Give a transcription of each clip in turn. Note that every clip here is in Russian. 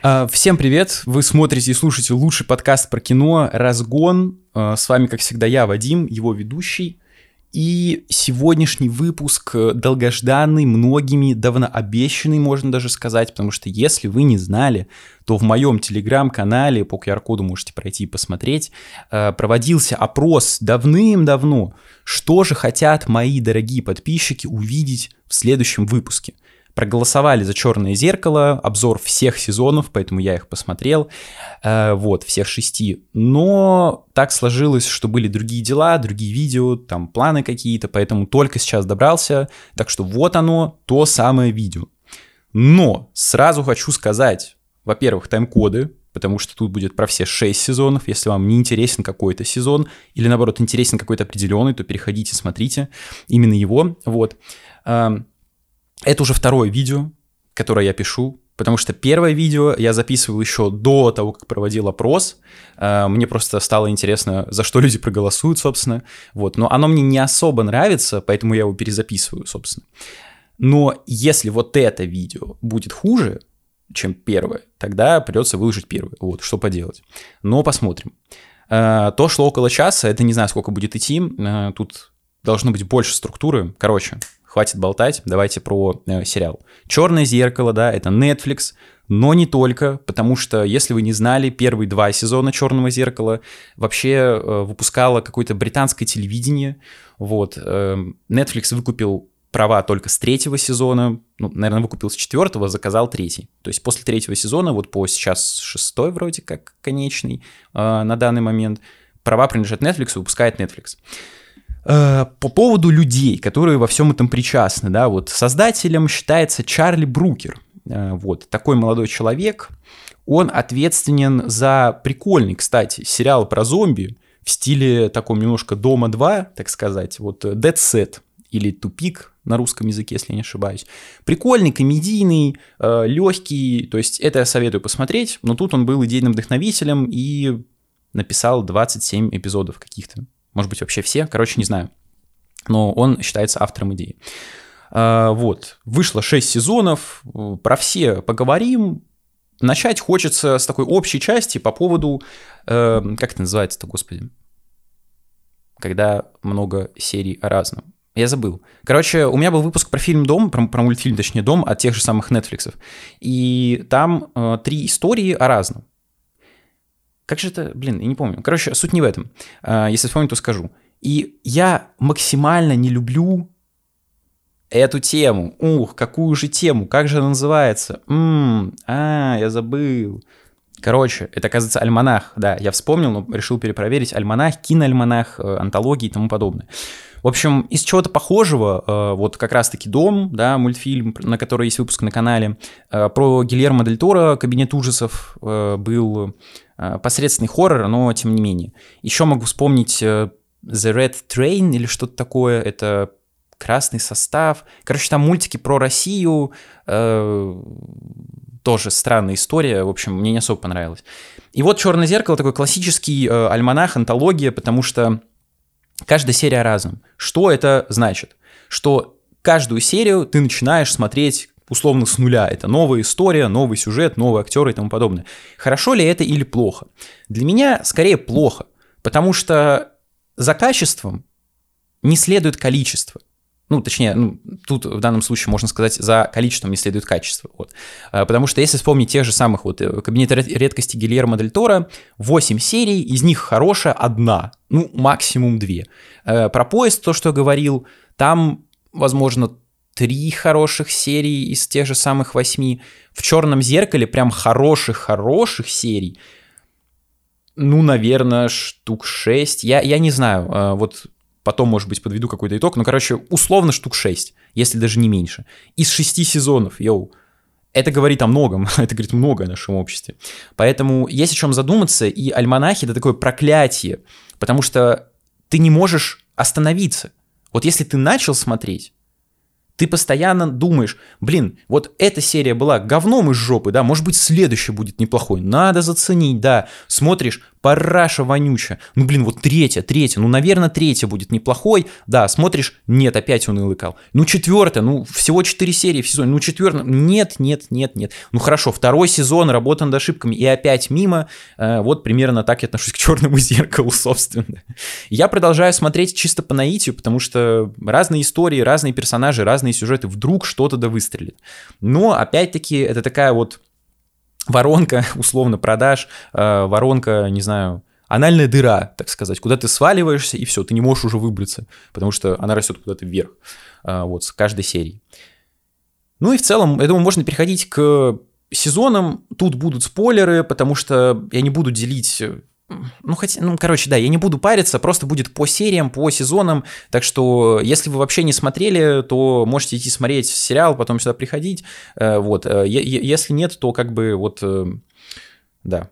А, всем привет! Вы смотрите и слушаете лучший подкаст про кино «Разгон». А, с вами, как всегда, я, Вадим, его ведущий. И сегодняшний выпуск долгожданный, многими давно обещанный, можно даже сказать, потому что если вы не знали, то в моем телеграм-канале, по QR-коду можете пройти и посмотреть, а, проводился опрос давным-давно, что же хотят мои дорогие подписчики увидеть в следующем выпуске – проголосовали за «Черное зеркало», обзор всех сезонов, поэтому я их посмотрел, э, вот, всех шести. Но так сложилось, что были другие дела, другие видео, там планы какие-то, поэтому только сейчас добрался, так что вот оно, то самое видео. Но сразу хочу сказать, во-первых, тайм-коды, потому что тут будет про все шесть сезонов. Если вам не интересен какой-то сезон или, наоборот, интересен какой-то определенный, то переходите, смотрите именно его. Вот. Это уже второе видео, которое я пишу, потому что первое видео я записывал еще до того, как проводил опрос. Э, мне просто стало интересно, за что люди проголосуют, собственно. Вот. Но оно мне не особо нравится, поэтому я его перезаписываю, собственно. Но если вот это видео будет хуже, чем первое, тогда придется выложить первое. Вот, что поделать. Но посмотрим. Э, то шло около часа, это не знаю, сколько будет идти. Э, тут должно быть больше структуры. Короче, хватит болтать, давайте про э, сериал. Черное зеркало, да, это Netflix, но не только, потому что, если вы не знали, первые два сезона Черного зеркала вообще э, выпускало какое-то британское телевидение. Вот. Э, Netflix выкупил права только с третьего сезона, ну, наверное, выкупил с четвертого, заказал третий. То есть после третьего сезона, вот по сейчас шестой вроде как конечный э, на данный момент, права принадлежат Netflix, выпускает Netflix. Э, по поводу людей, которые во всем этом причастны, да, вот создателем считается Чарли Брукер, э, вот, такой молодой человек, он ответственен за прикольный, кстати, сериал про зомби в стиле таком немножко Дома 2, так сказать, вот Dead Set или Тупик на русском языке, если я не ошибаюсь. Прикольный, комедийный, э, легкий, то есть это я советую посмотреть, но тут он был идейным вдохновителем и написал 27 эпизодов каких-то может быть, вообще все, короче, не знаю. Но он считается автором идеи. А, вот, вышло 6 сезонов, про все поговорим. Начать хочется с такой общей части по поводу, э, как это называется-то, господи, когда много серий о разном. Я забыл. Короче, у меня был выпуск про фильм «Дом», про, про мультфильм, точнее, «Дом» от тех же самых Netflix. И там э, три истории о разном. Как же это, блин, я не помню. Короче, суть не в этом. А, если вспомню, то скажу. И я максимально не люблю эту тему. Ух, какую же тему? Как же она называется? М-м, а, я забыл. Короче, это, оказывается, альманах. Да, я вспомнил, но решил перепроверить. Альманах, киноальманах, э, антологии и тому подобное. В общем, из чего-то похожего, э, вот как раз-таки «Дом», да, мультфильм, на который есть выпуск на канале, э, про Гильермо Дель Торо «Кабинет ужасов» был посредственный хоррор, но тем не менее. Еще могу вспомнить э, The Red Train или что-то такое, это красный состав. Короче, там мультики про Россию, э, тоже странная история, в общем, мне не особо понравилось. И вот «Черное зеркало» такой классический э, альманах, антология, потому что каждая серия разным. Что это значит? Что каждую серию ты начинаешь смотреть условно с нуля. Это новая история, новый сюжет, новые актеры и тому подобное. Хорошо ли это или плохо? Для меня скорее плохо, потому что за качеством не следует количество. Ну, точнее, ну, тут в данном случае можно сказать, за количеством не следует качество. Вот. А, потому что если вспомнить тех же самых вот э, «Кабинет редкости» Гильермо Дель Торо, 8 серий, из них хорошая одна, ну, максимум две. А, про поезд, то, что говорил, там, возможно, три хороших серии из тех же самых восьми. В «Черном зеркале» прям хороших-хороших серий. Ну, наверное, штук шесть. Я, я не знаю, а, вот потом, может быть, подведу какой-то итог. Но, короче, условно штук шесть, если даже не меньше. Из шести сезонов, йоу. Это говорит о многом, это говорит много о нашем обществе. Поэтому есть о чем задуматься, и альманахи — это такое проклятие, потому что ты не можешь остановиться. Вот если ты начал смотреть, ты постоянно думаешь, блин, вот эта серия была говном из жопы, да, может быть, следующая будет неплохой, надо заценить, да. Смотришь, параша вонючая. Ну, блин, вот третья, третья, ну, наверное, третья будет неплохой. Да, смотришь, нет, опять унылый кал. Ну, четвертая, ну, всего четыре серии в сезоне. Ну, четвертая, нет, нет, нет, нет. Ну, хорошо, второй сезон, работа над ошибками, и опять мимо. Э, вот примерно так я отношусь к черному зеркалу, собственно. Я продолжаю смотреть чисто по наитию, потому что разные истории, разные персонажи, разные сюжеты, вдруг что-то да выстрелит. Но, опять-таки, это такая вот воронка, условно, продаж, э, воронка, не знаю, анальная дыра, так сказать, куда ты сваливаешься, и все, ты не можешь уже выбраться, потому что она растет куда-то вверх, э, вот, с каждой серии. Ну и в целом, я думаю, можно переходить к сезонам. Тут будут спойлеры, потому что я не буду делить ну, хотя, ну, короче, да, я не буду париться, просто будет по сериям, по сезонам, так что, если вы вообще не смотрели, то можете идти смотреть сериал, потом сюда приходить, э, вот, э, если нет, то как бы вот, э, да,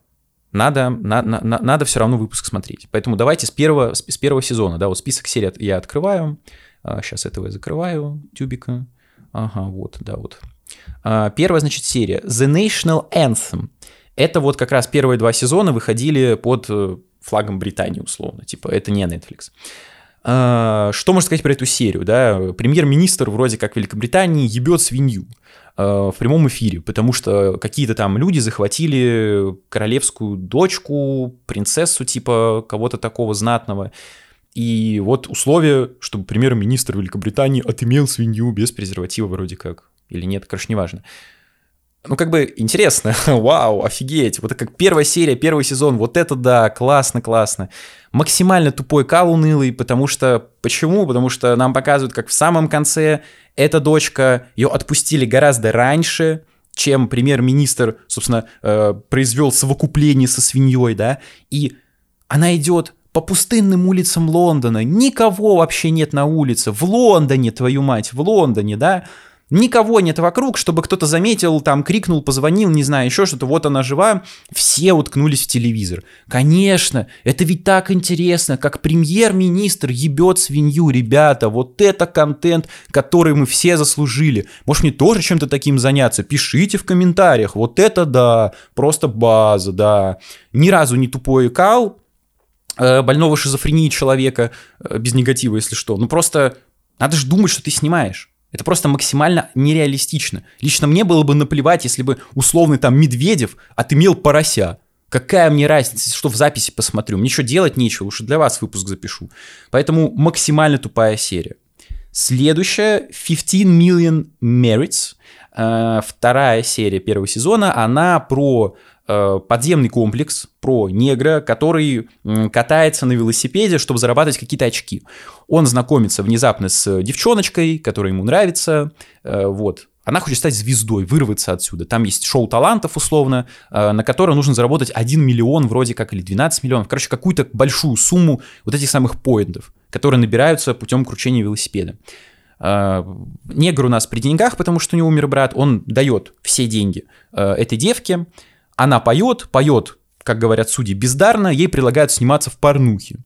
надо, на, на, надо все равно выпуск смотреть, поэтому давайте с первого, с первого сезона, да, вот список серий я открываю, сейчас этого я закрываю, тюбика, ага, вот, да, вот, первая, значит, серия, The National Anthem, это вот как раз первые два сезона выходили под э, флагом Британии, условно. Типа, это не Netflix. А, что можно сказать про эту серию? Да? Премьер-министр вроде как Великобритании ебет свинью а, в прямом эфире, потому что какие-то там люди захватили королевскую дочку, принцессу типа кого-то такого знатного. И вот условие, чтобы премьер-министр Великобритании отымел свинью без презерватива вроде как. Или нет, короче, неважно ну, как бы интересно, вау, офигеть, вот как первая серия, первый сезон, вот это да, классно, классно. Максимально тупой кал унылый, потому что, почему? Потому что нам показывают, как в самом конце эта дочка, ее отпустили гораздо раньше, чем премьер-министр, собственно, э, произвел совокупление со свиньей, да, и она идет по пустынным улицам Лондона, никого вообще нет на улице, в Лондоне, твою мать, в Лондоне, да, Никого нет вокруг, чтобы кто-то заметил, там крикнул, позвонил, не знаю, еще что-то, вот она жива. Все уткнулись в телевизор. Конечно, это ведь так интересно, как премьер-министр ебет свинью, ребята, вот это контент, который мы все заслужили. Может мне тоже чем-то таким заняться? Пишите в комментариях, вот это да, просто база, да. Ни разу не тупой кал, э, больного шизофрении человека, э, без негатива, если что. Ну просто надо же думать, что ты снимаешь. Это просто максимально нереалистично. Лично мне было бы наплевать, если бы условный там Медведев отымел порося. Какая мне разница, что в записи посмотрю? Мне что делать нечего, лучше для вас выпуск запишу. Поэтому максимально тупая серия. Следующая 15 Million Merits. Э, вторая серия первого сезона. Она про подземный комплекс про негра, который катается на велосипеде, чтобы зарабатывать какие-то очки. Он знакомится внезапно с девчоночкой, которая ему нравится, э, вот. Она хочет стать звездой, вырваться отсюда. Там есть шоу талантов, условно, э, на которое нужно заработать 1 миллион вроде как, или 12 миллионов. Короче, какую-то большую сумму вот этих самых поинтов, которые набираются путем кручения велосипеда. Негр у нас при деньгах, потому что у него умер брат, он дает все деньги этой девке, она поет, поет, как говорят судьи, бездарно, ей предлагают сниматься в порнухе.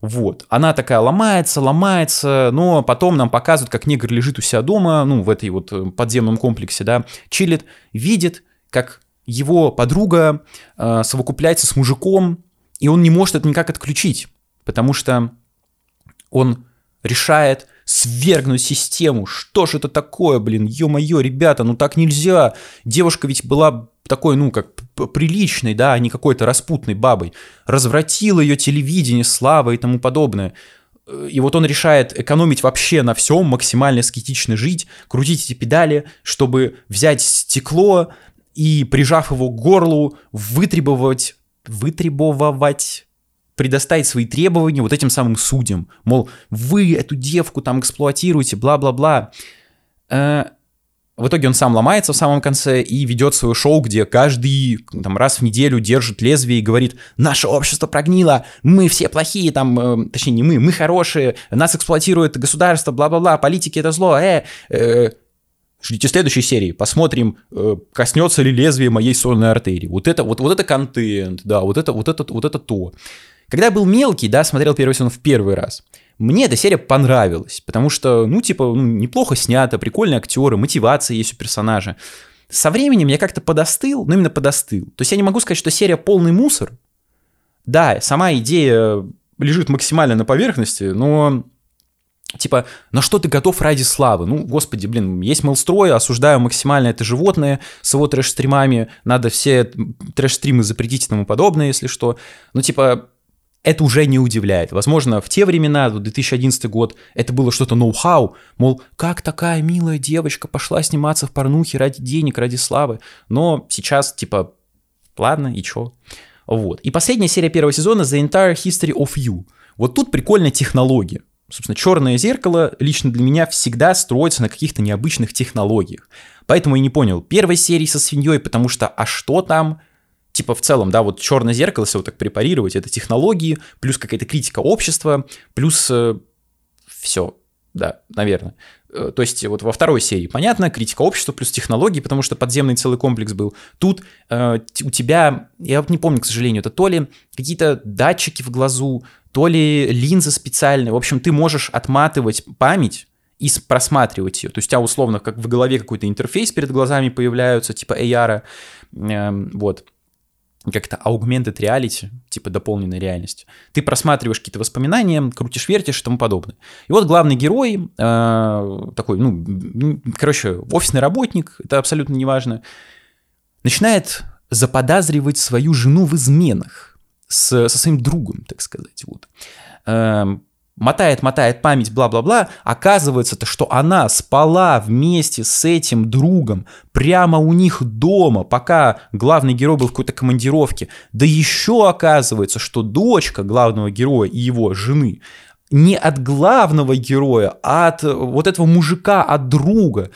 Вот. Она такая ломается, ломается, но потом нам показывают, как негр лежит у себя дома, ну, в этой вот э, подземном комплексе, да, чилит, видит, как его подруга э, совокупляется с мужиком, и он не может это никак отключить, потому что он решает свергнуть систему. Что ж это такое, блин, ё-моё, ребята, ну так нельзя. Девушка ведь была такой, ну, как приличной, да, а не какой-то распутной бабой. Развратил ее телевидение, слава и тому подобное. И вот он решает экономить вообще на всем, максимально аскетично жить, крутить эти педали, чтобы взять стекло и, прижав его к горлу, вытребовать, вытребовать предоставить свои требования вот этим самым судьям. Мол, вы эту девку там эксплуатируете, бла-бла-бла. Э, в итоге он сам ломается в самом конце и ведет свое шоу, где каждый там, раз в неделю держит лезвие и говорит, наше общество прогнило, мы все плохие, там, э, точнее не мы, мы хорошие, нас эксплуатирует государство, бла-бла-бла, политики это зло, э, э, Ждите следующей серии, посмотрим, э, коснется ли лезвие моей сонной артерии. Вот это, вот, вот это контент, да, вот это, вот это, вот это то. Когда я был мелкий, да, смотрел первый сезон в первый раз, мне эта серия понравилась, потому что, ну, типа, ну, неплохо снято, прикольные актеры, мотивация есть у персонажа. Со временем я как-то подостыл, ну, именно подостыл. То есть я не могу сказать, что серия полный мусор, да, сама идея лежит максимально на поверхности, но Типа, на что ты готов ради славы? Ну, господи, блин, есть Мелстрой, осуждаю максимально это животное с его трэш-стримами, надо все трэш-стримы запретить и тому подобное, если что. Ну, типа, это уже не удивляет. Возможно, в те времена, 2011 год, это было что-то ноу-хау, мол, как такая милая девочка пошла сниматься в порнухе ради денег, ради славы. Но сейчас, типа, ладно, и чё? Вот. И последняя серия первого сезона The Entire History of You. Вот тут прикольная технология. Собственно, черное зеркало лично для меня всегда строится на каких-то необычных технологиях. Поэтому я не понял первой серии со свиньей, потому что а что там? Типа в целом, да, вот черное зеркало, если вот так препарировать, это технологии, плюс какая-то критика общества, плюс э, все, да, наверное. Э, то есть вот во второй серии, понятно, критика общества плюс технологии, потому что подземный целый комплекс был. Тут э, у тебя, я вот не помню, к сожалению, это то ли какие-то датчики в глазу, то ли линзы специальные. В общем, ты можешь отматывать память и просматривать ее. То есть у тебя условно как в голове какой-то интерфейс перед глазами появляются, типа AR, э, вот как-то augmented reality, типа дополненной реальности. Ты просматриваешь какие-то воспоминания, крутишь, вертишь и тому подобное. И вот главный герой, э, такой, ну, короче, офисный работник, это абсолютно неважно, начинает заподозривать свою жену в изменах с, со своим другом, так сказать. Вот. Эм, мотает, мотает память, бла-бла-бла, оказывается-то, что она спала вместе с этим другом прямо у них дома, пока главный герой был в какой-то командировке. Да еще оказывается, что дочка главного героя и его жены не от главного героя, а от вот этого мужика, от друга,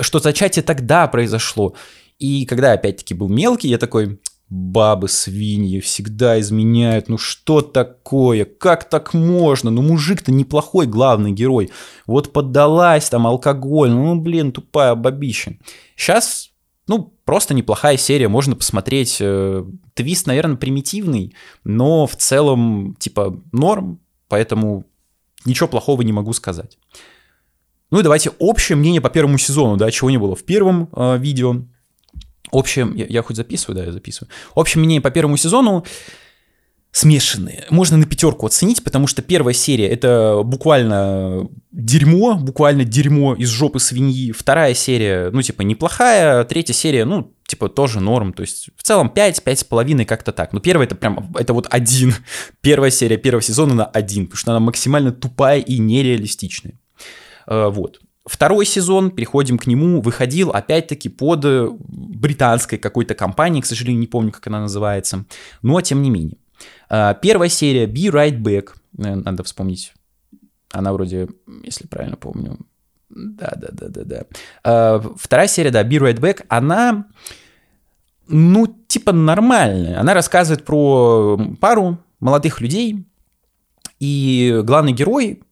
что зачатие тогда произошло. И когда опять-таки был мелкий, я такой, Бабы свиньи всегда изменяют. Ну что такое? Как так можно? Ну мужик-то неплохой главный герой. Вот поддалась там алкоголь. Ну блин, тупая бабища. Сейчас, ну, просто неплохая серия. Можно посмотреть. Э, твист, наверное, примитивный, но в целом, типа, норм. Поэтому ничего плохого не могу сказать. Ну и давайте общее мнение по первому сезону, да, чего не было в первом э, видео. Общее, я, я хоть записываю, да, я записываю. Общее мнение по первому сезону смешанные. Можно на пятерку оценить, потому что первая серия это буквально дерьмо, буквально дерьмо из жопы свиньи. Вторая серия, ну, типа, неплохая. Третья серия, ну, типа, тоже норм. То есть, в целом 5, 5,5 как-то так. Но первая это прям, это вот один. Первая серия первого сезона на один, потому что она максимально тупая и нереалистичная. Э, вот. Второй сезон, переходим к нему, выходил опять-таки под э, британской какой-то компанией, к сожалению, не помню, как она называется, но тем не менее. А, первая серия Be Right Back, э, надо вспомнить, она вроде, если правильно помню, да-да-да-да-да. А, вторая серия, да, Be Right Back, она, ну, типа нормальная. Она рассказывает про пару молодых людей, и главный герой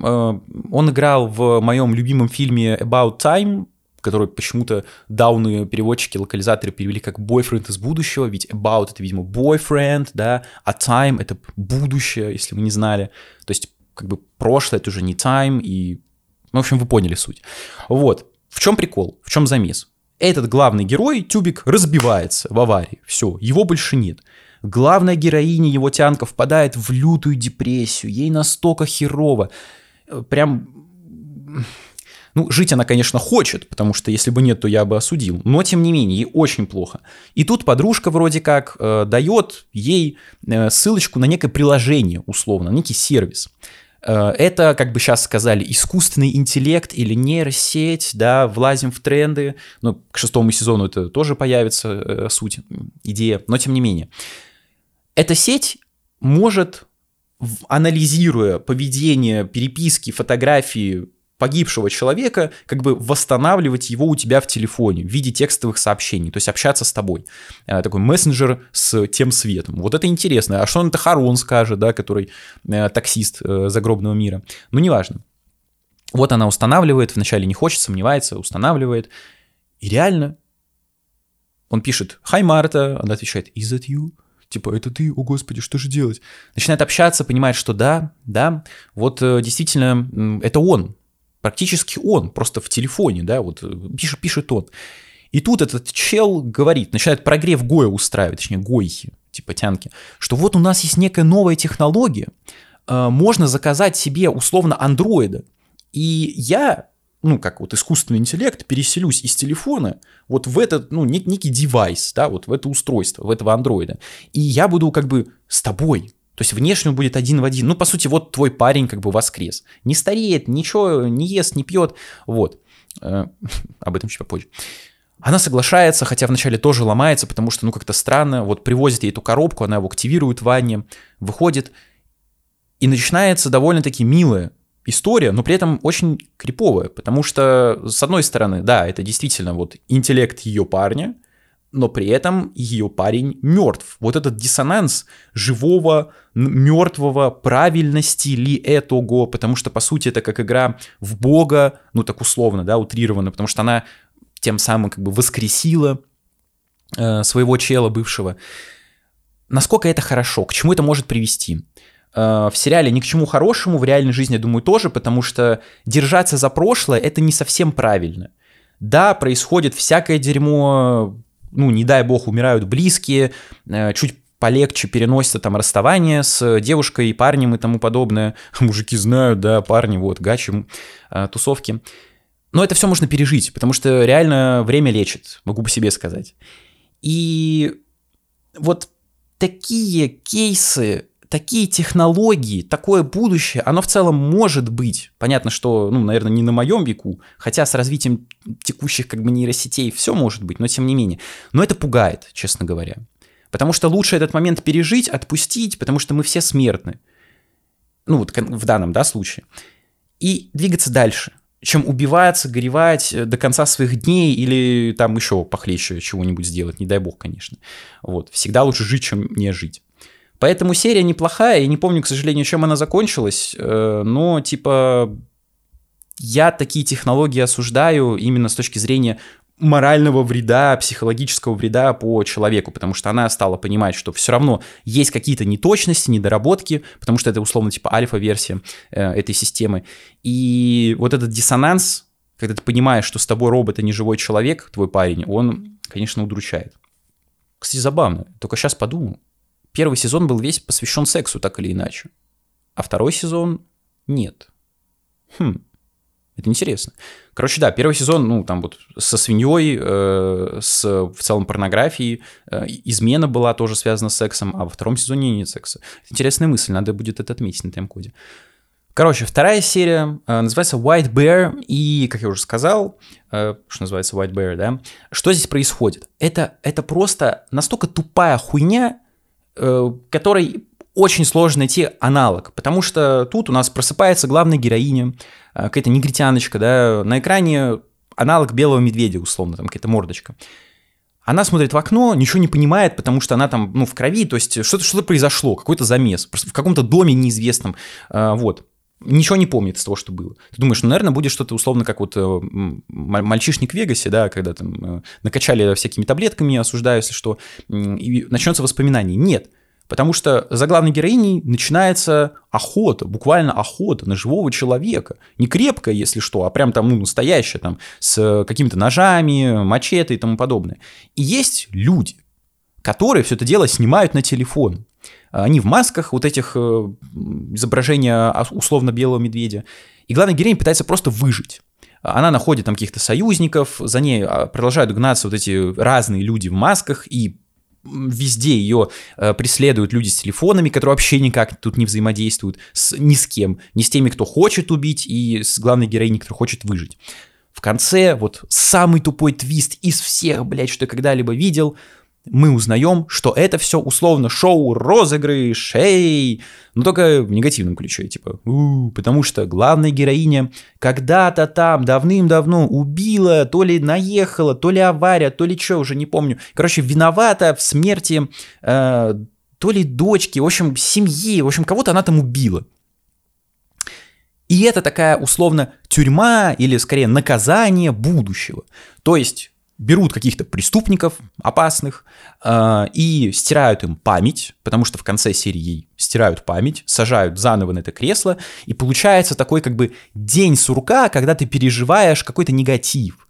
он играл в моем любимом фильме About Time, который почему-то дауны переводчики, локализаторы перевели как boyfriend из будущего, ведь about это, видимо, boyfriend, да, а time это будущее, если вы не знали. То есть, как бы прошлое это уже не time, и, ну, в общем, вы поняли суть. Вот. В чем прикол? В чем замес? Этот главный герой, Тюбик, разбивается в аварии. Все, его больше нет. Главная героиня его тянка впадает в лютую депрессию. Ей настолько херово прям... Ну, жить она, конечно, хочет, потому что если бы нет, то я бы осудил. Но, тем не менее, ей очень плохо. И тут подружка вроде как э, дает ей э, ссылочку на некое приложение, условно, некий сервис. Э, это, как бы сейчас сказали, искусственный интеллект или нейросеть, да, влазим в тренды. Но к шестому сезону это тоже появится э, суть, идея, но тем не менее. Эта сеть может анализируя поведение, переписки, фотографии погибшего человека, как бы восстанавливать его у тебя в телефоне в виде текстовых сообщений, то есть общаться с тобой. Э, такой мессенджер с тем светом. Вот это интересно. А что он это Харон скажет, да, который э, таксист э, загробного мира? Ну, неважно. Вот она устанавливает, вначале не хочет, сомневается, устанавливает. И реально он пишет «Hi, Марта», она отвечает «Is that you?» Типа, это ты, о господи, что же делать? Начинает общаться, понимает, что да, да, вот э, действительно, это он, практически он, просто в телефоне, да, вот э, пишет, пишет он. И тут этот чел говорит, начинает прогрев Гоя устраивать, точнее, Гойхи, типа тянки, что вот у нас есть некая новая технология, э, можно заказать себе условно андроида, и я ну, как вот искусственный интеллект, переселюсь из телефона вот в этот, ну, нек- некий девайс, да, вот в это устройство, в этого андроида. И я буду как бы с тобой. То есть внешне он будет один в один. Ну, по сути, вот твой парень как бы воскрес. Не стареет, ничего не ест, не пьет. Вот. Э, об этом чуть попозже. Она соглашается, хотя вначале тоже ломается, потому что, ну, как-то странно. Вот привозит ей эту коробку, она его активирует в ванне, выходит. И начинается довольно-таки милая история, но при этом очень криповая, потому что, с одной стороны, да, это действительно вот интеллект ее парня, но при этом ее парень мертв. Вот этот диссонанс живого, мертвого, правильности ли этого, потому что, по сути, это как игра в Бога, ну так условно, да, утрированно, потому что она тем самым как бы воскресила э, своего чела бывшего. Насколько это хорошо, к чему это может привести? Э, в сериале ни к чему хорошему, в реальной жизни, я думаю, тоже, потому что держаться за прошлое — это не совсем правильно. Да, происходит всякое дерьмо, ну, не дай бог, умирают близкие, э, чуть полегче переносится там расставание с девушкой и парнем и тому подобное. Мужики знают, да, парни, вот, гачи, э, тусовки. Но это все можно пережить, потому что реально время лечит, могу по себе сказать. И вот такие кейсы такие технологии, такое будущее, оно в целом может быть. Понятно, что, ну, наверное, не на моем веку, хотя с развитием текущих как бы нейросетей все может быть, но тем не менее. Но это пугает, честно говоря. Потому что лучше этот момент пережить, отпустить, потому что мы все смертны. Ну, вот в данном, да, случае. И двигаться дальше чем убиваться, горевать до конца своих дней или там еще похлеще чего-нибудь сделать, не дай бог, конечно. Вот. Всегда лучше жить, чем не жить. Поэтому серия неплохая, я не помню, к сожалению, чем она закончилась, э, но типа я такие технологии осуждаю именно с точки зрения морального вреда, психологического вреда по человеку, потому что она стала понимать, что все равно есть какие-то неточности, недоработки, потому что это условно типа альфа-версия э, этой системы. И вот этот диссонанс, когда ты понимаешь, что с тобой робот, а не живой человек, твой парень, он, конечно, удручает. Кстати, забавно. Только сейчас подумал первый сезон был весь посвящен сексу, так или иначе. А второй сезон нет. Хм, это интересно. Короче, да, первый сезон, ну, там вот со свиньей, э, с в целом порнографией, э, измена была тоже связана с сексом, а во втором сезоне нет секса. Интересная мысль, надо будет это отметить на тайм-коде. Короче, вторая серия э, называется White Bear, и, как я уже сказал, э, что называется White Bear, да, что здесь происходит? Это, это просто настолько тупая хуйня, которой очень сложно найти аналог, потому что тут у нас просыпается главная героиня, э, какая-то негритяночка, да, на экране аналог белого медведя, условно, там какая-то мордочка. Она смотрит в окно, ничего не понимает, потому что она там, ну, в крови, то есть что-то что произошло, какой-то замес, в каком-то доме неизвестном, э, вот. Ничего не помнит из того, что было. Ты думаешь, ну, наверное, будет что-то условно, как вот мальчишник в Вегасе, да, когда там накачали всякими таблетками, осуждаю, если что, и начнется воспоминание. Нет. Потому что за главной героиней начинается охота, буквально охота на живого человека. Не крепкая, если что, а прям там, ну, настоящая, там, с какими-то ножами, мачете и тому подобное. И есть люди, которые все это дело снимают на телефон. Они в масках, вот этих э, изображения условно белого медведя. И главная героиня пытается просто выжить. Она находит там каких-то союзников, за ней а, продолжают гнаться вот эти разные люди в масках и везде ее э, преследуют люди с телефонами, которые вообще никак тут не взаимодействуют с, ни с кем, ни с теми, кто хочет убить, и с главной героиней, которая хочет выжить. В конце вот самый тупой твист из всех, блядь, что я когда-либо видел – мы узнаем, что это все условно шоу розыгрыш, эй, но только в негативном ключе, типа, у, потому что главная героиня когда-то там давным-давно убила, то ли наехала, то ли авария, то ли что, уже не помню. Короче, виновата в смерти э, то ли дочки, в общем, семьи, в общем, кого-то она там убила. И это такая условно тюрьма или скорее наказание будущего. То есть берут каких-то преступников опасных э, и стирают им память, потому что в конце серии стирают память, сажают заново на это кресло, и получается такой как бы день сурка, когда ты переживаешь какой-то негатив.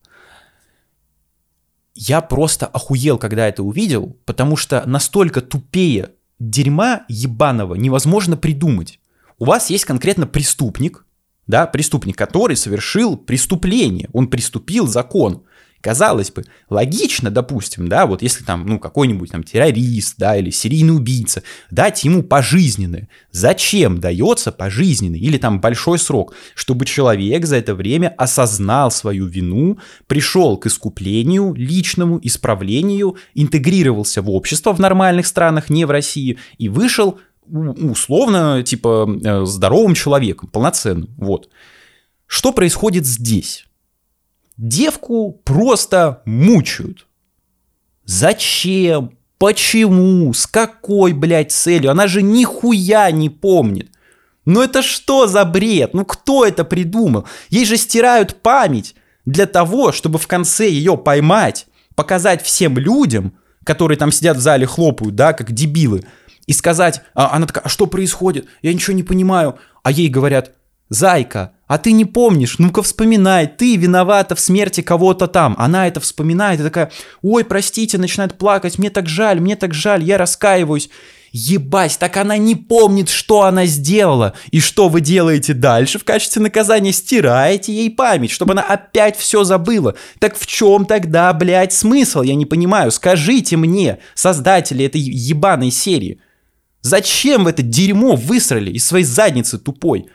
я просто охуел, когда это увидел, потому что настолько тупее дерьма ебаного невозможно придумать. У вас есть конкретно преступник, да, преступник, который совершил преступление, он приступил закон. Казалось бы, логично, допустим, да, вот если там, ну, какой-нибудь там террорист, да, или серийный убийца, дать ему пожизненное. Зачем дается пожизненный или там большой срок? Чтобы человек за это время осознал свою вину, пришел к искуплению, личному исправлению, интегрировался в общество в нормальных странах, не в России, и вышел условно, типа, э, здоровым человеком, полноценным, вот. Что происходит здесь? Девку просто мучают. Зачем? Почему? С какой, блядь, целью? Она же нихуя не помнит. Ну это что за бред? Ну кто это придумал? Ей же стирают память для того, чтобы в конце ее поймать, показать всем людям, которые там сидят в зале, хлопают, да, как дебилы, и сказать, а она такая, а что происходит? Я ничего не понимаю. А ей говорят, Зайка, а ты не помнишь, ну-ка вспоминай, ты виновата в смерти кого-то там. Она это вспоминает и такая, ой, простите, начинает плакать, мне так жаль, мне так жаль, я раскаиваюсь. Ебать, так она не помнит, что она сделала. И что вы делаете дальше в качестве наказания? Стираете ей память, чтобы она опять все забыла. Так в чем тогда, блядь, смысл? Я не понимаю. Скажите мне, создатели этой ебаной серии, зачем в это дерьмо высрали из своей задницы тупой?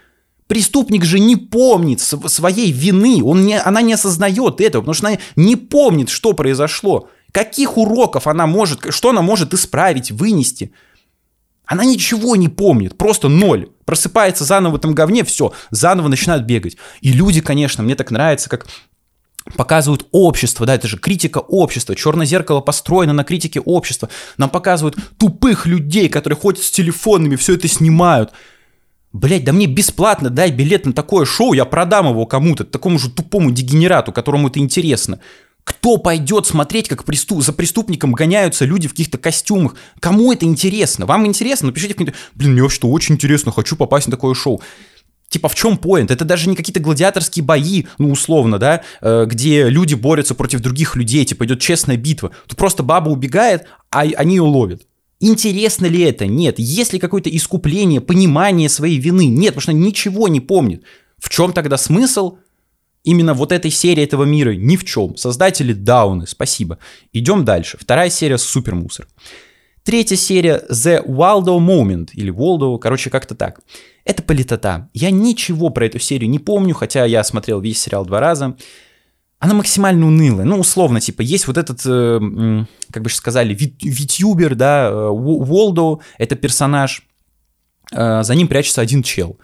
Преступник же не помнит своей вины, он не, она не осознает этого, потому что она не помнит, что произошло. Каких уроков она может, что она может исправить, вынести? Она ничего не помнит, просто ноль. Просыпается заново в этом говне, все, заново начинают бегать. И люди, конечно, мне так нравится, как показывают общество, да, это же критика общества, черное зеркало построено на критике общества, нам показывают тупых людей, которые ходят с телефонами, все это снимают, Блять, да мне бесплатно дай билет на такое шоу, я продам его кому-то, такому же тупому дегенерату, которому это интересно. Кто пойдет смотреть, как преступ... за преступником гоняются люди в каких-то костюмах? Кому это интересно? Вам интересно? Напишите в комментариях. Блин, мне вообще очень интересно, хочу попасть на такое шоу. Типа, в чем поинт? Это даже не какие-то гладиаторские бои, ну, условно, да, э, где люди борются против других людей, типа, идет честная битва. Тут просто баба убегает, а они ее ловят. Интересно ли это? Нет. Есть ли какое-то искупление, понимание своей вины? Нет, потому что ничего не помнит. В чем тогда смысл именно вот этой серии этого мира? Ни в чем. Создатели дауны, спасибо. Идем дальше. Вторая серия супер мусор. Третья серия The Waldo Moment, или Waldo, короче, как-то так. Это политота. Я ничего про эту серию не помню, хотя я смотрел весь сериал два раза она максимально унылая. Ну, условно, типа, есть вот этот, э, как бы сказали, витюбер, да, э, Уолдо, это персонаж, э, за ним прячется один чел.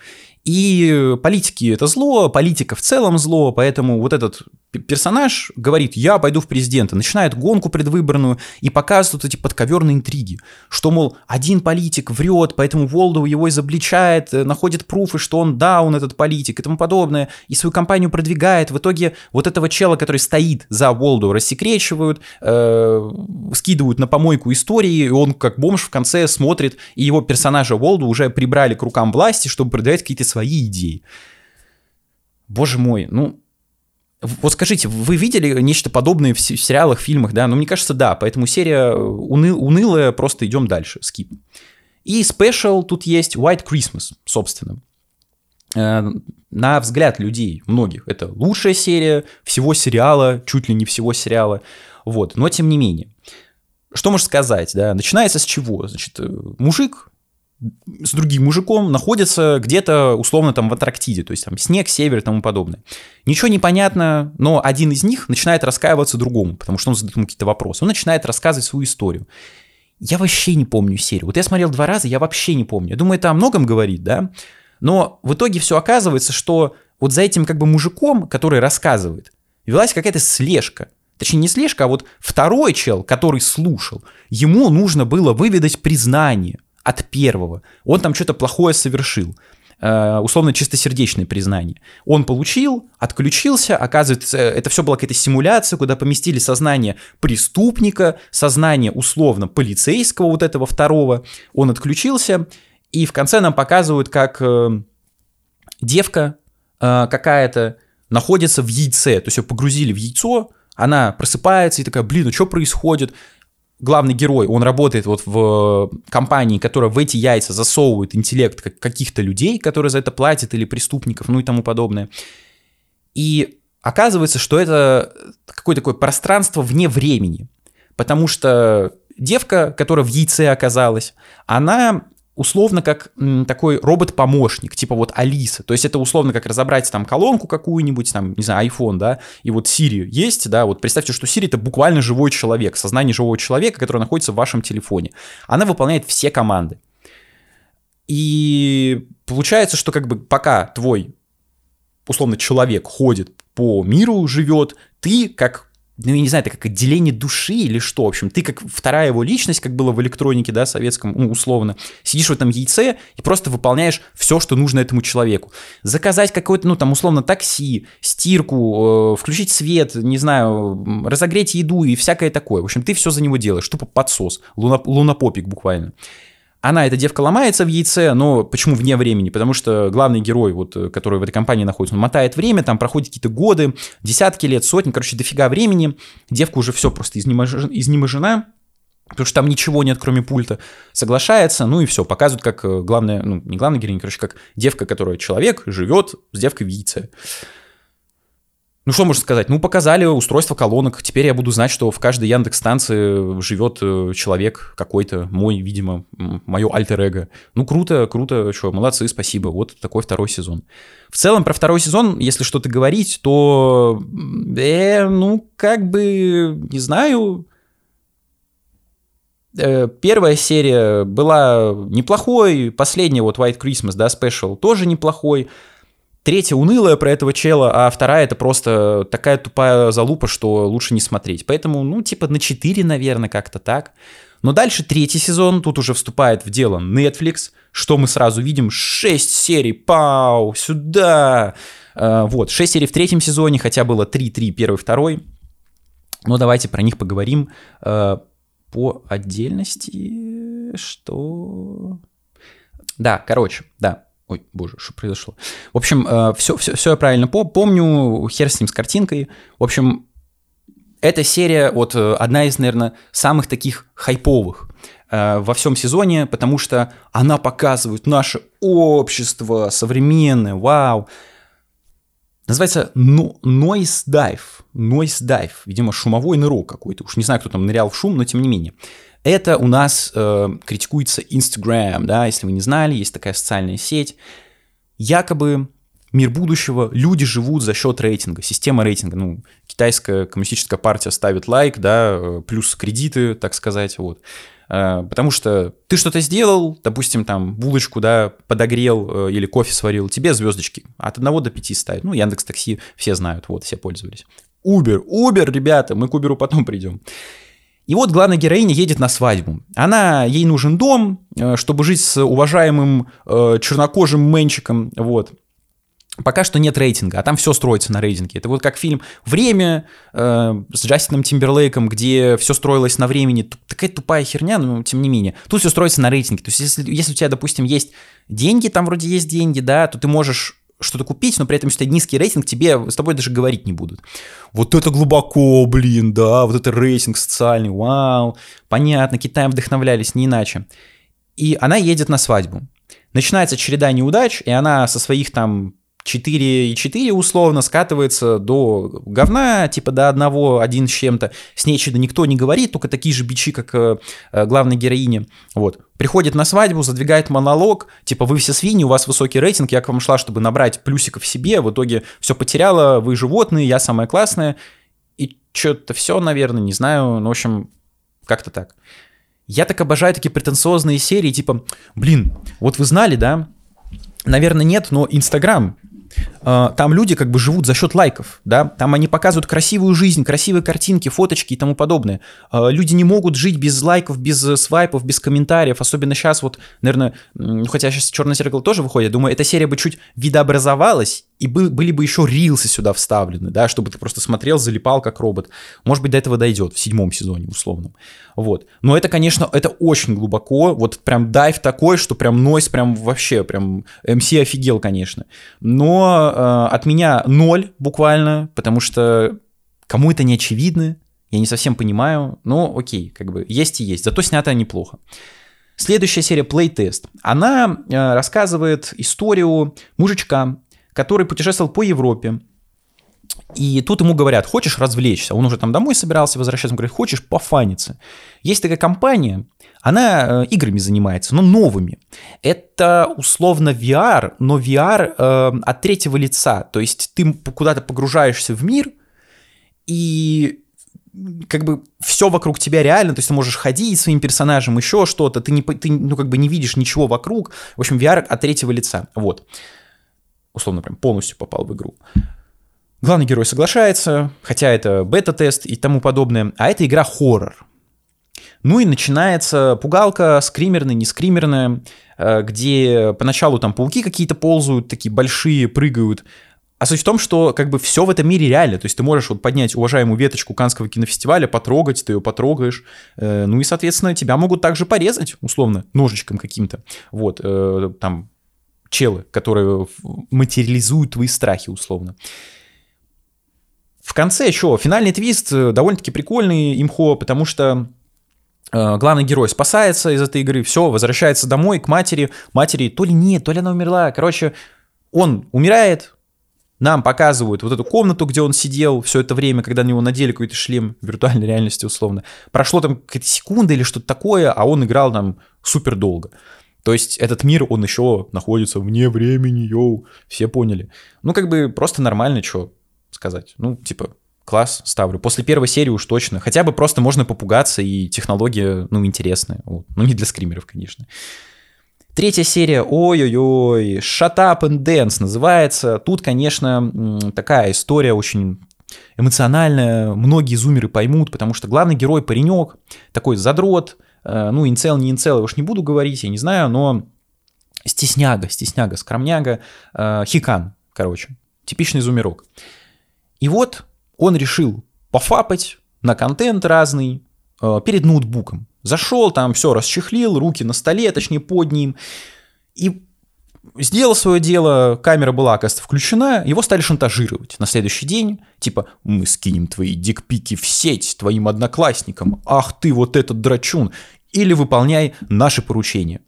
И политики это зло, политика в целом зло, поэтому вот этот персонаж говорит, я пойду в президенты, начинает гонку предвыборную и показывает вот эти подковерные интриги, что, мол, один политик врет, поэтому Волдоу его изобличает, э, находит пруфы, что он, да, он этот политик и тому подобное, и свою кампанию продвигает. В итоге вот этого чела, который стоит за Волдоу, рассекречивают, э, скидывают на помойку истории, и он как бомж в конце смотрит, и его персонажа Волду уже прибрали к рукам власти, чтобы продвигать какие-то свои идеи. Боже мой, ну, вот скажите, вы видели нечто подобное в сериалах, фильмах, да? Ну, мне кажется, да. Поэтому серия уны- унылая, просто идем дальше, скип. И спешл тут есть White Christmas, собственно. Э, на взгляд людей, многих, это лучшая серия всего сериала, чуть ли не всего сериала. Вот, но тем не менее. Что можно сказать, да? Начинается с чего? Значит, э, мужик с другим мужиком находятся где-то условно там в Антарктиде, то есть там снег, север и тому подобное. Ничего не понятно, но один из них начинает раскаиваться другому, потому что он задает ему какие-то вопросы. Он начинает рассказывать свою историю. Я вообще не помню серию. Вот я смотрел два раза, я вообще не помню. Я думаю, это о многом говорит, да? Но в итоге все оказывается, что вот за этим как бы мужиком, который рассказывает, велась какая-то слежка. Точнее, не слежка, а вот второй чел, который слушал, ему нужно было выведать признание – от первого. Он там что-то плохое совершил э, условно чистосердечное признание. Он получил, отключился, оказывается, это все была какая-то симуляция, куда поместили сознание преступника, сознание условно полицейского вот этого второго. Он отключился, и в конце нам показывают, как э, девка э, какая-то находится в яйце, то есть ее погрузили в яйцо, Она просыпается и такая, блин, ну что происходит? Главный герой, он работает вот в компании, которая в эти яйца засовывает интеллект каких-то людей, которые за это платят, или преступников, ну и тому подобное. И оказывается, что это какое-то такое пространство вне времени, потому что девка, которая в яйце оказалась, она условно как такой робот-помощник, типа вот Алиса. То есть это условно как разобрать там колонку какую-нибудь, там, не знаю, iPhone, да, и вот Siri есть, да, вот представьте, что Siri это буквально живой человек, сознание живого человека, который находится в вашем телефоне. Она выполняет все команды. И получается, что как бы пока твой условно человек ходит по миру, живет, ты как ну, я не знаю, это как отделение души или что, в общем, ты как вторая его личность, как было в электронике, да, советском, ну, условно, сидишь в этом яйце и просто выполняешь все, что нужно этому человеку. Заказать какое-то, ну, там, условно, такси, стирку, э, включить свет, не знаю, разогреть еду и всякое такое. В общем, ты все за него делаешь, тупо подсос, луна, лунопопик буквально. Она, эта девка, ломается в яйце, но почему вне времени? Потому что главный герой, вот, э, который в этой компании находится, он мотает время, там проходят какие-то годы, десятки лет, сотни, короче, дофига времени. Девка уже все просто изнеможена, потому что там ничего нет, кроме пульта, соглашается, ну и все, показывают, как э, главная, ну, не главная героиня, короче, как девка, которая человек, живет с девкой в яйце. Ну что можно сказать? Ну показали устройство колонок. Теперь я буду знать, что в каждой Яндекс станции живет э, человек какой-то, мой, видимо, мое альтер-эго. Ну круто, круто, что, молодцы, спасибо. Вот такой второй сезон. В целом про второй сезон, если что-то говорить, то, э, ну как бы, не знаю, э, Первая серия была неплохой, последняя вот White Christmas, да, Special, тоже неплохой. Третья унылая про этого чела, а вторая это просто такая тупая залупа, что лучше не смотреть. Поэтому, ну, типа на 4, наверное, как-то так. Но дальше третий сезон, тут уже вступает в дело Netflix, что мы сразу видим, 6 серий, пау, сюда. А, вот, 6 серий в третьем сезоне, хотя было 3-3, первый, второй. Но давайте про них поговорим а, по отдельности. Что... Да, короче, да. Ой, боже, что произошло? В общем, все, все, все я правильно помню, хер с ним с картинкой. В общем, эта серия, вот э, одна из, наверное, самых таких хайповых э, во всем сезоне, потому что она показывает наше общество современное, вау. Называется Noise Dive. Noise Dive. Видимо, шумовой нырок какой-то. Уж не знаю, кто там нырял в шум, но тем не менее. Это у нас э, критикуется Instagram, да, если вы не знали, есть такая социальная сеть. Якобы мир будущего, люди живут за счет рейтинга, система рейтинга. Ну, китайская коммунистическая партия ставит лайк, да, э, плюс кредиты, так сказать, вот. Э, потому что ты что-то сделал, допустим, там булочку, да, подогрел э, или кофе сварил, тебе звездочки от 1 до 5 ставят. Ну, Яндекс Такси все знают, вот, все пользовались. Uber, Uber, ребята, мы к Uber потом придем. И вот главная героиня едет на свадьбу. Она, ей нужен дом, э, чтобы жить с уважаемым э, чернокожим мэнчиком, вот. Пока что нет рейтинга, а там все строится на рейтинге. Это вот как фильм «Время» э, с Джастином Тимберлейком, где все строилось на времени. Такая тупая херня, но тем не менее. Тут все строится на рейтинге. То есть если, если у тебя, допустим, есть деньги, там вроде есть деньги, да, то ты можешь что-то купить, но при этом, если у тебя низкий рейтинг, тебе с тобой даже говорить не будут. Вот это глубоко, блин, да, вот это рейтинг социальный, вау. Понятно, Китаем вдохновлялись, не иначе. И она едет на свадьбу. Начинается череда неудач, и она со своих там 4,4 условно скатывается до говна, типа до одного, один с чем-то. С ней что-то никто не говорит, только такие же бичи, как э, э, главной героине. Вот. Приходит на свадьбу, задвигает монолог, типа вы все свиньи, у вас высокий рейтинг, я к вам шла, чтобы набрать плюсиков себе, в итоге все потеряла, вы животные, я самая классная. И что-то все, наверное, не знаю, ну, в общем, как-то так. Я так обожаю такие претенциозные серии, типа, блин, вот вы знали, да, Наверное, нет, но Инстаграм там люди как бы живут за счет лайков, да, там они показывают красивую жизнь, красивые картинки, фоточки и тому подобное. А, люди не могут жить без лайков, без э, свайпов, без комментариев, особенно сейчас вот, наверное, хотя сейчас «Черное зеркало» тоже выходит, думаю, эта серия бы чуть видообразовалась, и были бы еще рилсы сюда вставлены, да, чтобы ты просто смотрел, залипал как робот. Может быть, до этого дойдет в седьмом сезоне, условно. Вот. Но это, конечно, это очень глубоко, вот прям дайв такой, что прям нойс прям вообще, прям МС офигел, конечно. Но э, от меня ноль буквально, потому что Кому это не очевидно, я не совсем понимаю, но окей, как бы есть и есть. Зато снято неплохо. Следующая серия Playtest. Она э, рассказывает историю мужичка, который путешествовал по Европе. И тут ему говорят, хочешь развлечься? Он уже там домой собирался возвращаться, он говорит, хочешь пофаниться? Есть такая компания, она э, играми занимается, но новыми. Это условно VR, но VR э, от третьего лица. То есть ты куда-то погружаешься в мир, и как бы все вокруг тебя реально, то есть ты можешь ходить своим персонажем, еще что-то, ты, не, ты ну, как бы не видишь ничего вокруг. В общем, VR от третьего лица. Вот. Условно, прям полностью попал в игру. Главный герой соглашается, хотя это бета-тест и тому подобное, а это игра хоррор. Ну и начинается пугалка, скримерная, не скримерная, э, где поначалу там пауки какие-то ползают, такие большие, прыгают, а суть в том, что как бы все в этом мире реально. То есть ты можешь вот поднять уважаемую веточку Канского кинофестиваля, потрогать, ты ее потрогаешь. Э, ну и, соответственно, тебя могут также порезать, условно, ножичком каким-то. Вот, э, там, челы, которые материализуют твои страхи, условно. В конце еще финальный твист э, довольно-таки прикольный, имхо, потому что главный герой спасается из этой игры, все, возвращается домой к матери. Матери то ли нет, то ли она умерла. Короче, он умирает, нам показывают вот эту комнату, где он сидел все это время, когда на него надели какой-то шлем виртуальной реальности условно. Прошло там какая-то секунда или что-то такое, а он играл там супер долго. То есть этот мир, он еще находится вне времени, йоу, все поняли. Ну, как бы просто нормально, что сказать. Ну, типа, класс, ставлю. После первой серии уж точно. Хотя бы просто можно попугаться, и технология, ну, интересная. Вот. Ну, не для скримеров, конечно. Третья серия, ой-ой-ой, Shut Up and Dance называется. Тут, конечно, такая история очень эмоциональная, многие зумеры поймут, потому что главный герой паренек, такой задрот, ну, инцел, не инцел, я уж не буду говорить, я не знаю, но стесняга, стесняга, скромняга, э, хикан, короче, типичный зумерок. И вот он решил пофапать на контент разный э, перед ноутбуком. Зашел, там все расчехлил, руки на столе, точнее под ним. И сделал свое дело, камера была, оказывается, включена, его стали шантажировать на следующий день, типа, мы скинем твои дикпики в сеть твоим одноклассникам, ах ты вот этот драчун, или выполняй наши поручения.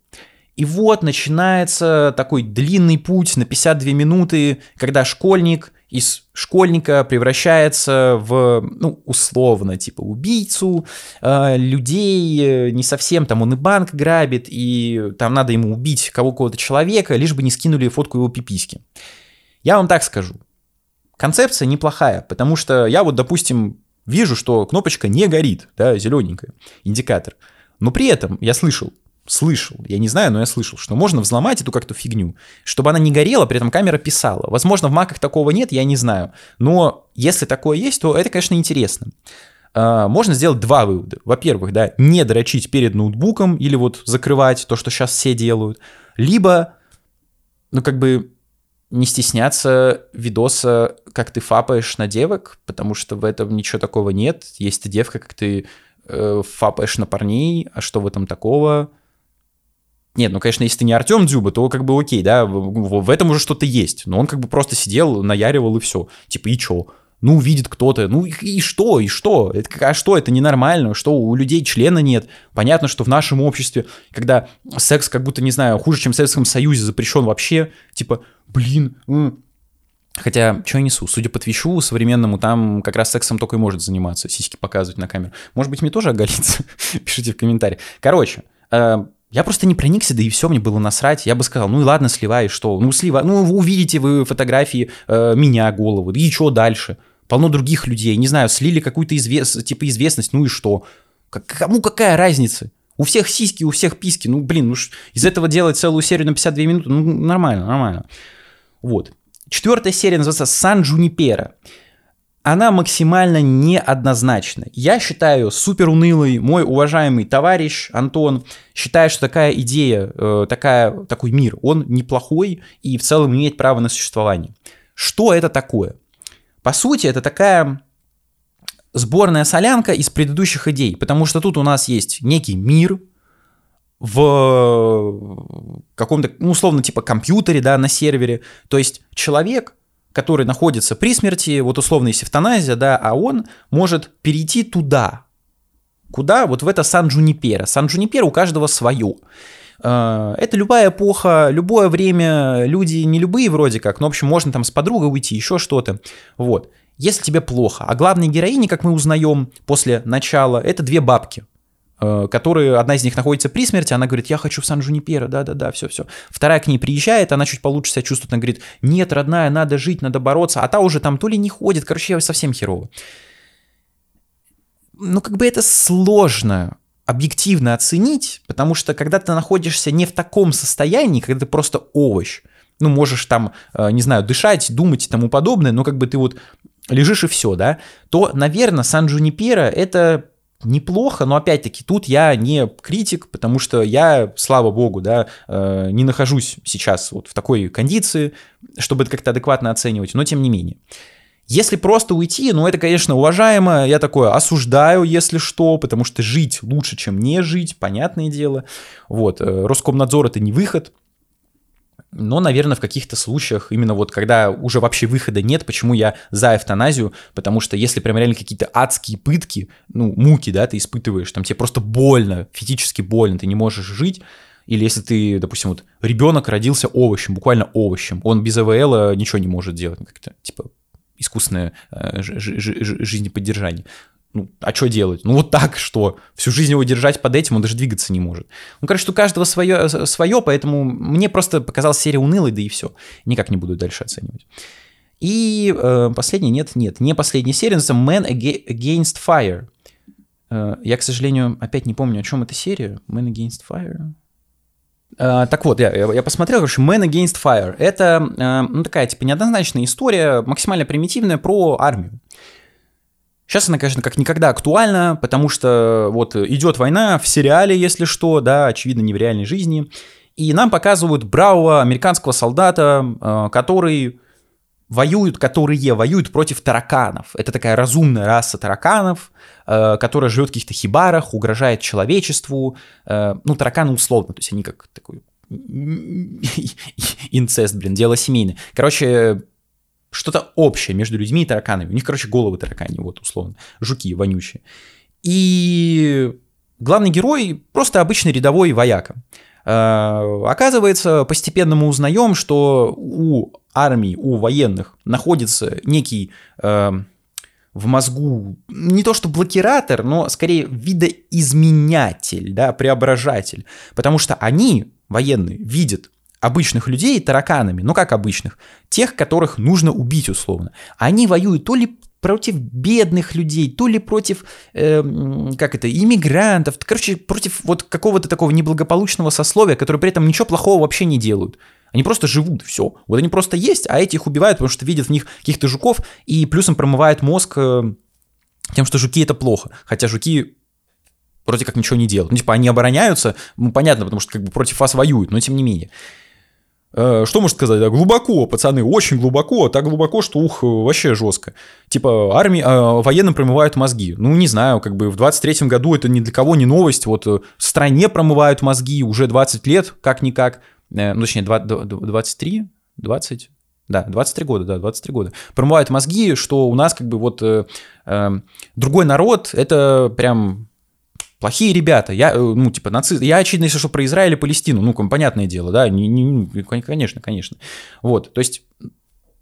И вот начинается такой длинный путь на 52 минуты, когда школьник из школьника превращается в, ну, условно, типа убийцу э, людей, э, не совсем, там он и банк грабит, и там надо ему убить кого-то человека, лишь бы не скинули фотку его пиписьки. Я вам так скажу, концепция неплохая, потому что я вот, допустим, вижу, что кнопочка не горит, да, зелененькая, индикатор, но при этом я слышал, слышал, я не знаю, но я слышал, что можно взломать эту как-то фигню, чтобы она не горела, при этом камера писала. Возможно, в маках такого нет, я не знаю. Но если такое есть, то это, конечно, интересно. А, можно сделать два вывода. Во-первых, да, не дрочить перед ноутбуком или вот закрывать то, что сейчас все делают. Либо, ну, как бы не стесняться видоса, как ты фапаешь на девок, потому что в этом ничего такого нет. Есть ты девка, как ты э, фапаешь на парней, а что в этом такого? Нет, ну, конечно, если ты не Артем Дзюба, то как бы окей, да, в, этом уже что-то есть. Но он как бы просто сидел, наяривал и все. Типа, и чё? Ну, увидит кто-то. Ну, и, и что? И что? Это, а что? Это ненормально? Что, у людей члена нет? Понятно, что в нашем обществе, когда секс как будто, не знаю, хуже, чем в Советском Союзе запрещен вообще, типа, блин, Хотя, что я несу? Судя по Твичу современному, там как раз сексом только и может заниматься, сиськи показывать на камеру. Может быть, мне тоже оголиться? Пишите в комментарии. Короче, э, я просто не проникся, да и все, мне было насрать. Я бы сказал, ну и ладно, сливай, что? Ну, сливай. Ну, увидите вы фотографии э, меня, голову, и что дальше? Полно других людей, не знаю, слили какую-то извест... типа известность, ну и что? Кому какая разница? У всех сиськи, у всех писки. Ну, блин, ну из этого делать целую серию на 52 минуты, ну, нормально, нормально. Вот. Четвертая серия называется «Сан Джунипера» она максимально неоднозначна. Я считаю, супер унылый мой уважаемый товарищ Антон считает, что такая идея, э, такая, такой мир, он неплохой и в целом имеет право на существование. Что это такое? По сути, это такая сборная солянка из предыдущих идей, потому что тут у нас есть некий мир в каком-то, ну, условно, типа компьютере, да, на сервере. То есть человек который находится при смерти, вот условно есть эвтаназия, да, а он может перейти туда. Куда? Вот в это Сан-Джунипера. Сан-Джунипера у каждого свое. Э, это любая эпоха, любое время, люди не любые вроде как, но, в общем, можно там с подругой уйти, еще что-то. Вот. Если тебе плохо, а главной героини, как мы узнаем после начала, это две бабки, э, которые, одна из них находится при смерти, она говорит, я хочу в Сан-Джунипера, да-да-да, все-все. Вторая к ней приезжает, она чуть получше себя чувствует, она говорит, нет, родная, надо жить, надо бороться, а та уже там то ли не ходит, короче, совсем херово. Ну, как бы это сложно объективно оценить, потому что когда ты находишься не в таком состоянии, когда ты просто овощ, ну, можешь там, э, не знаю, дышать, думать и тому подобное, но как бы ты вот лежишь и все, да, то, наверное, Сан Джунипера это неплохо, но опять-таки тут я не критик, потому что я, слава богу, да, э, не нахожусь сейчас вот в такой кондиции, чтобы это как-то адекватно оценивать, но тем не менее. Если просто уйти, ну это, конечно, уважаемо, я такое осуждаю, если что, потому что жить лучше, чем не жить, понятное дело. Вот, э, Роскомнадзор это не выход, но, наверное, в каких-то случаях, именно вот когда уже вообще выхода нет, почему я за эвтаназию, потому что если прям реально какие-то адские пытки, ну, муки, да, ты испытываешь, там тебе просто больно, физически больно, ты не можешь жить, или если ты, допустим, вот ребенок родился овощем, буквально овощем, он без АВЛ ничего не может делать, как-то, типа, искусственное э, жизнеподдержание. Ну, а что делать? Ну, вот так, что всю жизнь его держать под этим, он даже двигаться не может. Ну, короче, у каждого свое, свое, поэтому мне просто показалась серия унылой, да и все. Никак не буду дальше оценивать. И э, последняя, нет, нет, не последняя серия, называется Man Against Fire. Э, я, к сожалению, опять не помню, о чем эта серия. Man Against Fire. Uh, так вот, я, я посмотрел, короче, Man Against Fire. Это uh, ну, такая, типа, неоднозначная история, максимально примитивная, про армию. Сейчас она, конечно, как никогда актуальна, потому что вот идет война в сериале, если что, да, очевидно, не в реальной жизни. И нам показывают бравого американского солдата, uh, который воюют, которые воюют против тараканов. Это такая разумная раса тараканов, э, которая живет в каких-то хибарах, угрожает человечеству. Э, ну, тараканы условно, то есть они как такой инцест, блин, дело семейное. Короче, что-то общее между людьми и тараканами. У них, короче, головы таракани, вот условно, жуки вонючие. И главный герой просто обычный рядовой вояка. Э, оказывается, постепенно мы узнаем, что у армии, у военных находится некий э, в мозгу не то что блокиратор, но скорее видоизменятель, да, преображатель. Потому что они, военные, видят обычных людей тараканами, ну как обычных, тех, которых нужно убить условно. Они воюют то ли против бедных людей, то ли против, э, как это, иммигрантов, короче, против вот какого-то такого неблагополучного сословия, которые при этом ничего плохого вообще не делают. Они просто живут, все. Вот они просто есть, а эти их убивают, потому что видят в них каких-то жуков, и плюсом промывают мозг э, тем, что жуки это плохо. Хотя жуки вроде как ничего не делают. Ну, типа, они обороняются, ну, понятно, потому что как бы против вас воюют, но тем не менее. Э, что может сказать? Да, глубоко, пацаны, очень глубоко, так глубоко, что ух, вообще жестко. Типа армии, э, военным промывают мозги. Ну, не знаю, как бы в 23-м году это ни для кого не новость. Вот э, в стране промывают мозги уже 20 лет, как-никак. Э, ну, точнее, 23, 20, да, 23 года, да, 23 года. Промывают мозги, что у нас как бы вот э, э, другой народ, это прям плохие ребята, я, э, ну, типа, нацисты, я, очевидно, если что, про Израиль и Палестину, ну, понятное дело, да, не, не, ну, конечно, конечно, вот, то есть,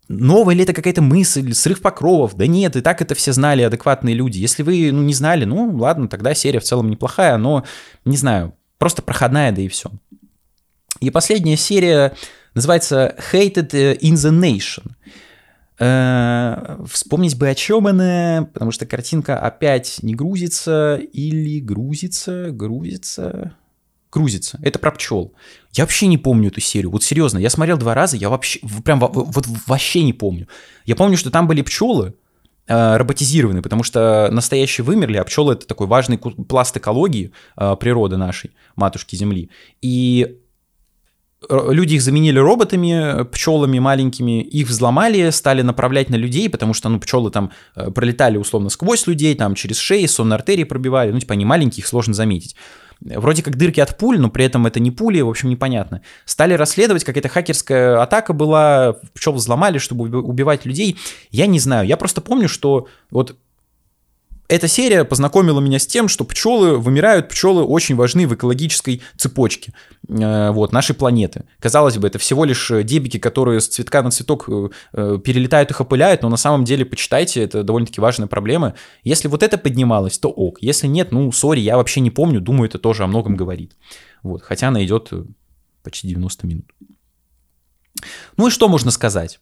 новая ли это какая-то мысль, срыв покровов, да нет, и так это все знали адекватные люди, если вы, ну, не знали, ну, ладно, тогда серия в целом неплохая, но, не знаю, просто проходная, да и все. И последняя серия называется Hated in the Nation. Э, вспомнить бы, о чем она, потому что картинка опять не грузится или грузится, грузится, грузится. Это про пчел. Я вообще не помню эту серию. Вот серьезно, я смотрел два раза, я вообще, прям вот вообще не помню. Я помню, что там были пчелы, э, роботизированы, потому что настоящие вымерли, а пчелы это такой важный пласт экологии э, природы нашей, матушки Земли. И люди их заменили роботами, пчелами маленькими, их взломали, стали направлять на людей, потому что, ну, пчелы там э, пролетали условно сквозь людей, там через шеи, сонные артерии пробивали, ну, типа они маленькие, их сложно заметить. вроде как дырки от пуль, но при этом это не пули, в общем, непонятно. Стали расследовать, как эта хакерская атака была, пчел взломали, чтобы убивать людей. Я не знаю, я просто помню, что вот эта серия познакомила меня с тем, что пчелы вымирают, пчелы очень важны в экологической цепочке э, вот, нашей планеты. Казалось бы, это всего лишь дебики, которые с цветка на цветок э, э, перелетают, их опыляют, но на самом деле, почитайте, это довольно-таки важная проблема. Если вот это поднималось, то ок. Если нет, ну, сори, я вообще не помню, думаю, это тоже о многом говорит. Вот, хотя она идет почти 90 минут. Ну и что можно сказать?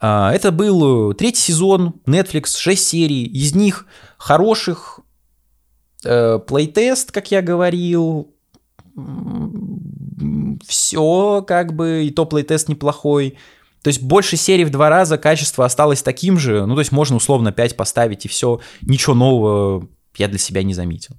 А, это был третий сезон, Netflix, 6 серий, из них хороших, э, плейтест, как я говорил, все как бы, и то плейтест неплохой. То есть больше серий в два раза, качество осталось таким же, ну то есть можно условно 5 поставить и все, ничего нового я для себя не заметил.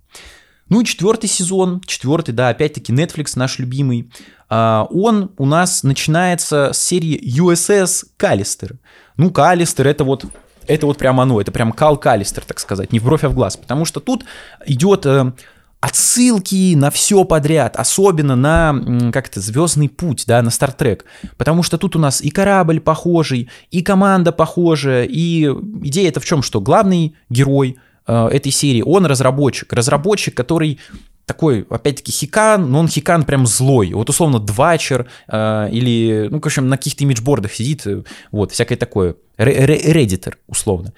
Ну и четвертый сезон, четвертый, да, опять-таки Netflix наш любимый, он у нас начинается с серии USS Калистер. Ну, Калистер это вот это вот прям оно, это прям Кал Калистер, так сказать, не в бровь, а в глаз, потому что тут идет э, отсылки на все подряд, особенно на, как это, Звездный путь, да, на Стартрек, потому что тут у нас и корабль похожий, и команда похожая, и идея это в чем, что главный герой э, этой серии, он разработчик, разработчик, который такой, опять-таки, хикан, но он хикан прям злой. Вот, условно, двачер э, или, ну, в общем, на каких-то имиджбордах сидит, э, вот, всякое такое. Реддитор, условно.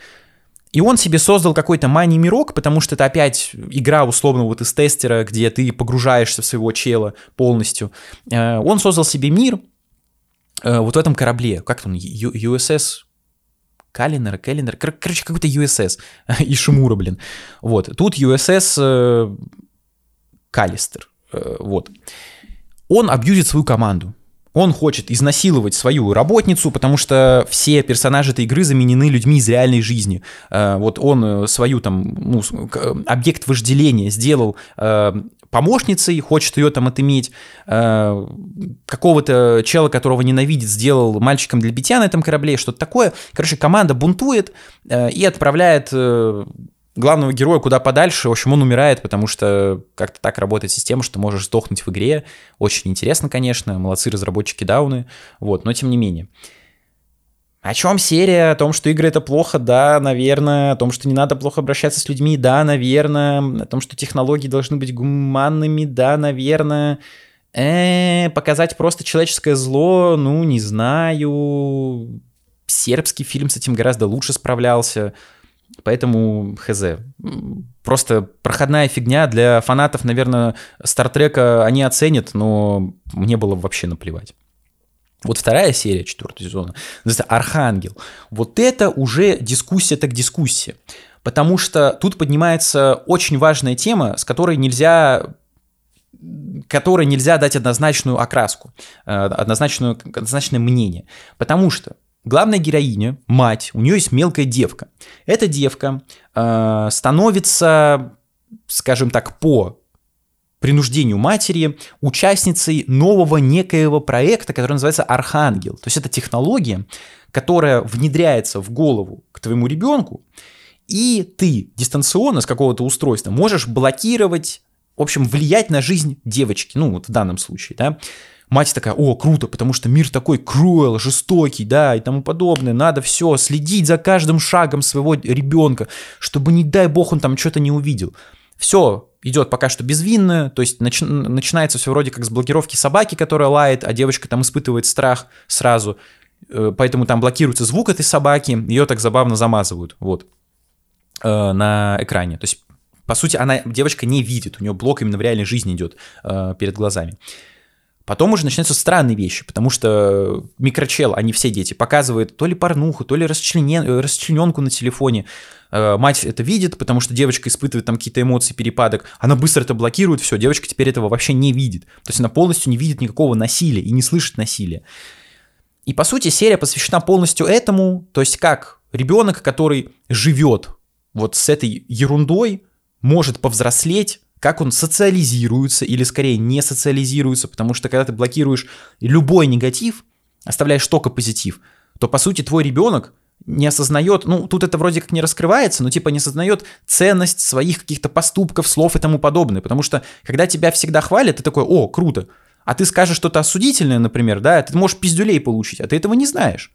И он себе создал какой-то мани-мирок, потому что это опять игра, условно, вот из тестера, где ты погружаешься в своего чела полностью. Э, он создал себе мир э, вот в этом корабле. Как там? USS Калинер, Келлинер, короче, какой-то USS и Шимура, блин. Вот, тут USS Калистер. Э, вот. Он абьюзит свою команду. Он хочет изнасиловать свою работницу, потому что все персонажи этой игры заменены людьми из реальной жизни. Э, вот он э, свою там ну, объект вожделения сделал помощницей, хочет ее там отыметь, какого-то чела, которого ненавидит, сделал мальчиком для битья на этом корабле, что-то такое. Короче, команда бунтует и отправляет главного героя куда подальше. В общем, он умирает, потому что как-то так работает система, что можешь сдохнуть в игре. Очень интересно, конечно. Молодцы разработчики Дауны. Вот, но тем не менее. О чем серия? О том, что игры это плохо, да, наверное. О том, что не надо плохо обращаться с людьми, да, наверное. О том, что технологии должны быть гуманными, да, наверное. Э, показать просто человеческое зло, ну, не знаю. Сербский фильм с этим гораздо лучше справлялся. Поэтому хз. Просто проходная фигня для фанатов, наверное, Стартрека они оценят, но мне было вообще наплевать. Вот вторая серия четвертого сезона, «Архангел». Вот это уже дискуссия так дискуссия. Потому что тут поднимается очень важная тема, с которой нельзя которой нельзя дать однозначную окраску, э, однозначную, однозначное мнение. Потому что главная героиня, мать, у нее есть мелкая девка. Эта девка э, становится, скажем так, по принуждению матери участницей нового некоего проекта, который называется Архангел. То есть это технология, которая внедряется в голову к твоему ребенку, и ты дистанционно с какого-то устройства можешь блокировать, в общем, влиять на жизнь девочки, ну вот в данном случае, да, Мать такая, о, круто, потому что мир такой круэл, жестокий, да, и тому подобное. Надо все, следить за каждым шагом своего ребенка, чтобы, не дай бог, он там что-то не увидел. Все идет пока что безвинно, то есть нач- начинается все вроде как с блокировки собаки, которая лает, а девочка там испытывает страх сразу, э, поэтому там блокируется звук этой собаки, ее так забавно замазывают, вот, э, на экране. То есть, по сути, она, девочка не видит, у нее блок именно в реальной жизни идет э, перед глазами. Потом уже начинаются странные вещи, потому что микрочел, они все дети, показывают то ли порнуху, то ли расчленен, расчлененку на телефоне. Э, мать это видит, потому что девочка испытывает там какие-то эмоции, перепадок. Она быстро это блокирует, все, девочка теперь этого вообще не видит. То есть она полностью не видит никакого насилия и не слышит насилия. И по сути серия посвящена полностью этому, то есть как ребенок, который живет вот с этой ерундой, может повзрослеть, как он социализируется или скорее не социализируется, потому что когда ты блокируешь любой негатив, оставляешь только позитив, то по сути твой ребенок не осознает, ну, тут это вроде как не раскрывается, но типа не осознает ценность своих каких-то поступков, слов и тому подобное. Потому что, когда тебя всегда хвалят, ты такой, о, круто. А ты скажешь что-то осудительное, например, да, ты можешь пиздюлей получить, а ты этого не знаешь.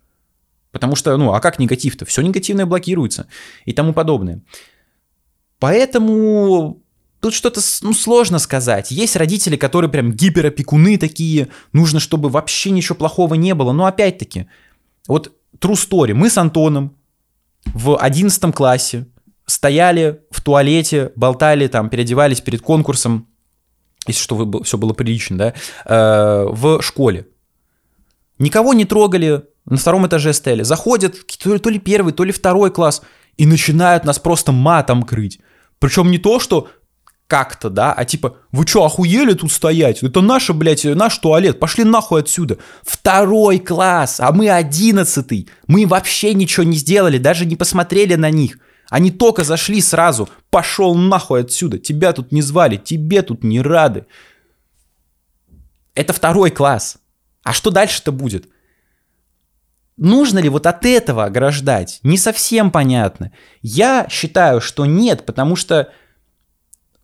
Потому что, ну, а как негатив-то? Все негативное блокируется и тому подобное. Поэтому тут что-то ну, сложно сказать. Есть родители, которые прям гиперопекуны такие, нужно, чтобы вообще ничего плохого не было. Но опять-таки, вот true story. Мы с Антоном в 11 классе стояли в туалете, болтали там, переодевались перед конкурсом, если что, все было прилично, да, э, в школе. Никого не трогали, на втором этаже стояли. Заходят то ли, первый, то ли второй класс и начинают нас просто матом крыть. Причем не то, что как-то, да, а типа, вы что, охуели тут стоять? Это наш, блядь, наш туалет, пошли нахуй отсюда. Второй класс, а мы одиннадцатый. Мы вообще ничего не сделали, даже не посмотрели на них. Они только зашли сразу. Пошел нахуй отсюда. Тебя тут не звали, тебе тут не рады. Это второй класс. А что дальше-то будет? Нужно ли вот от этого ограждать? Не совсем понятно. Я считаю, что нет, потому что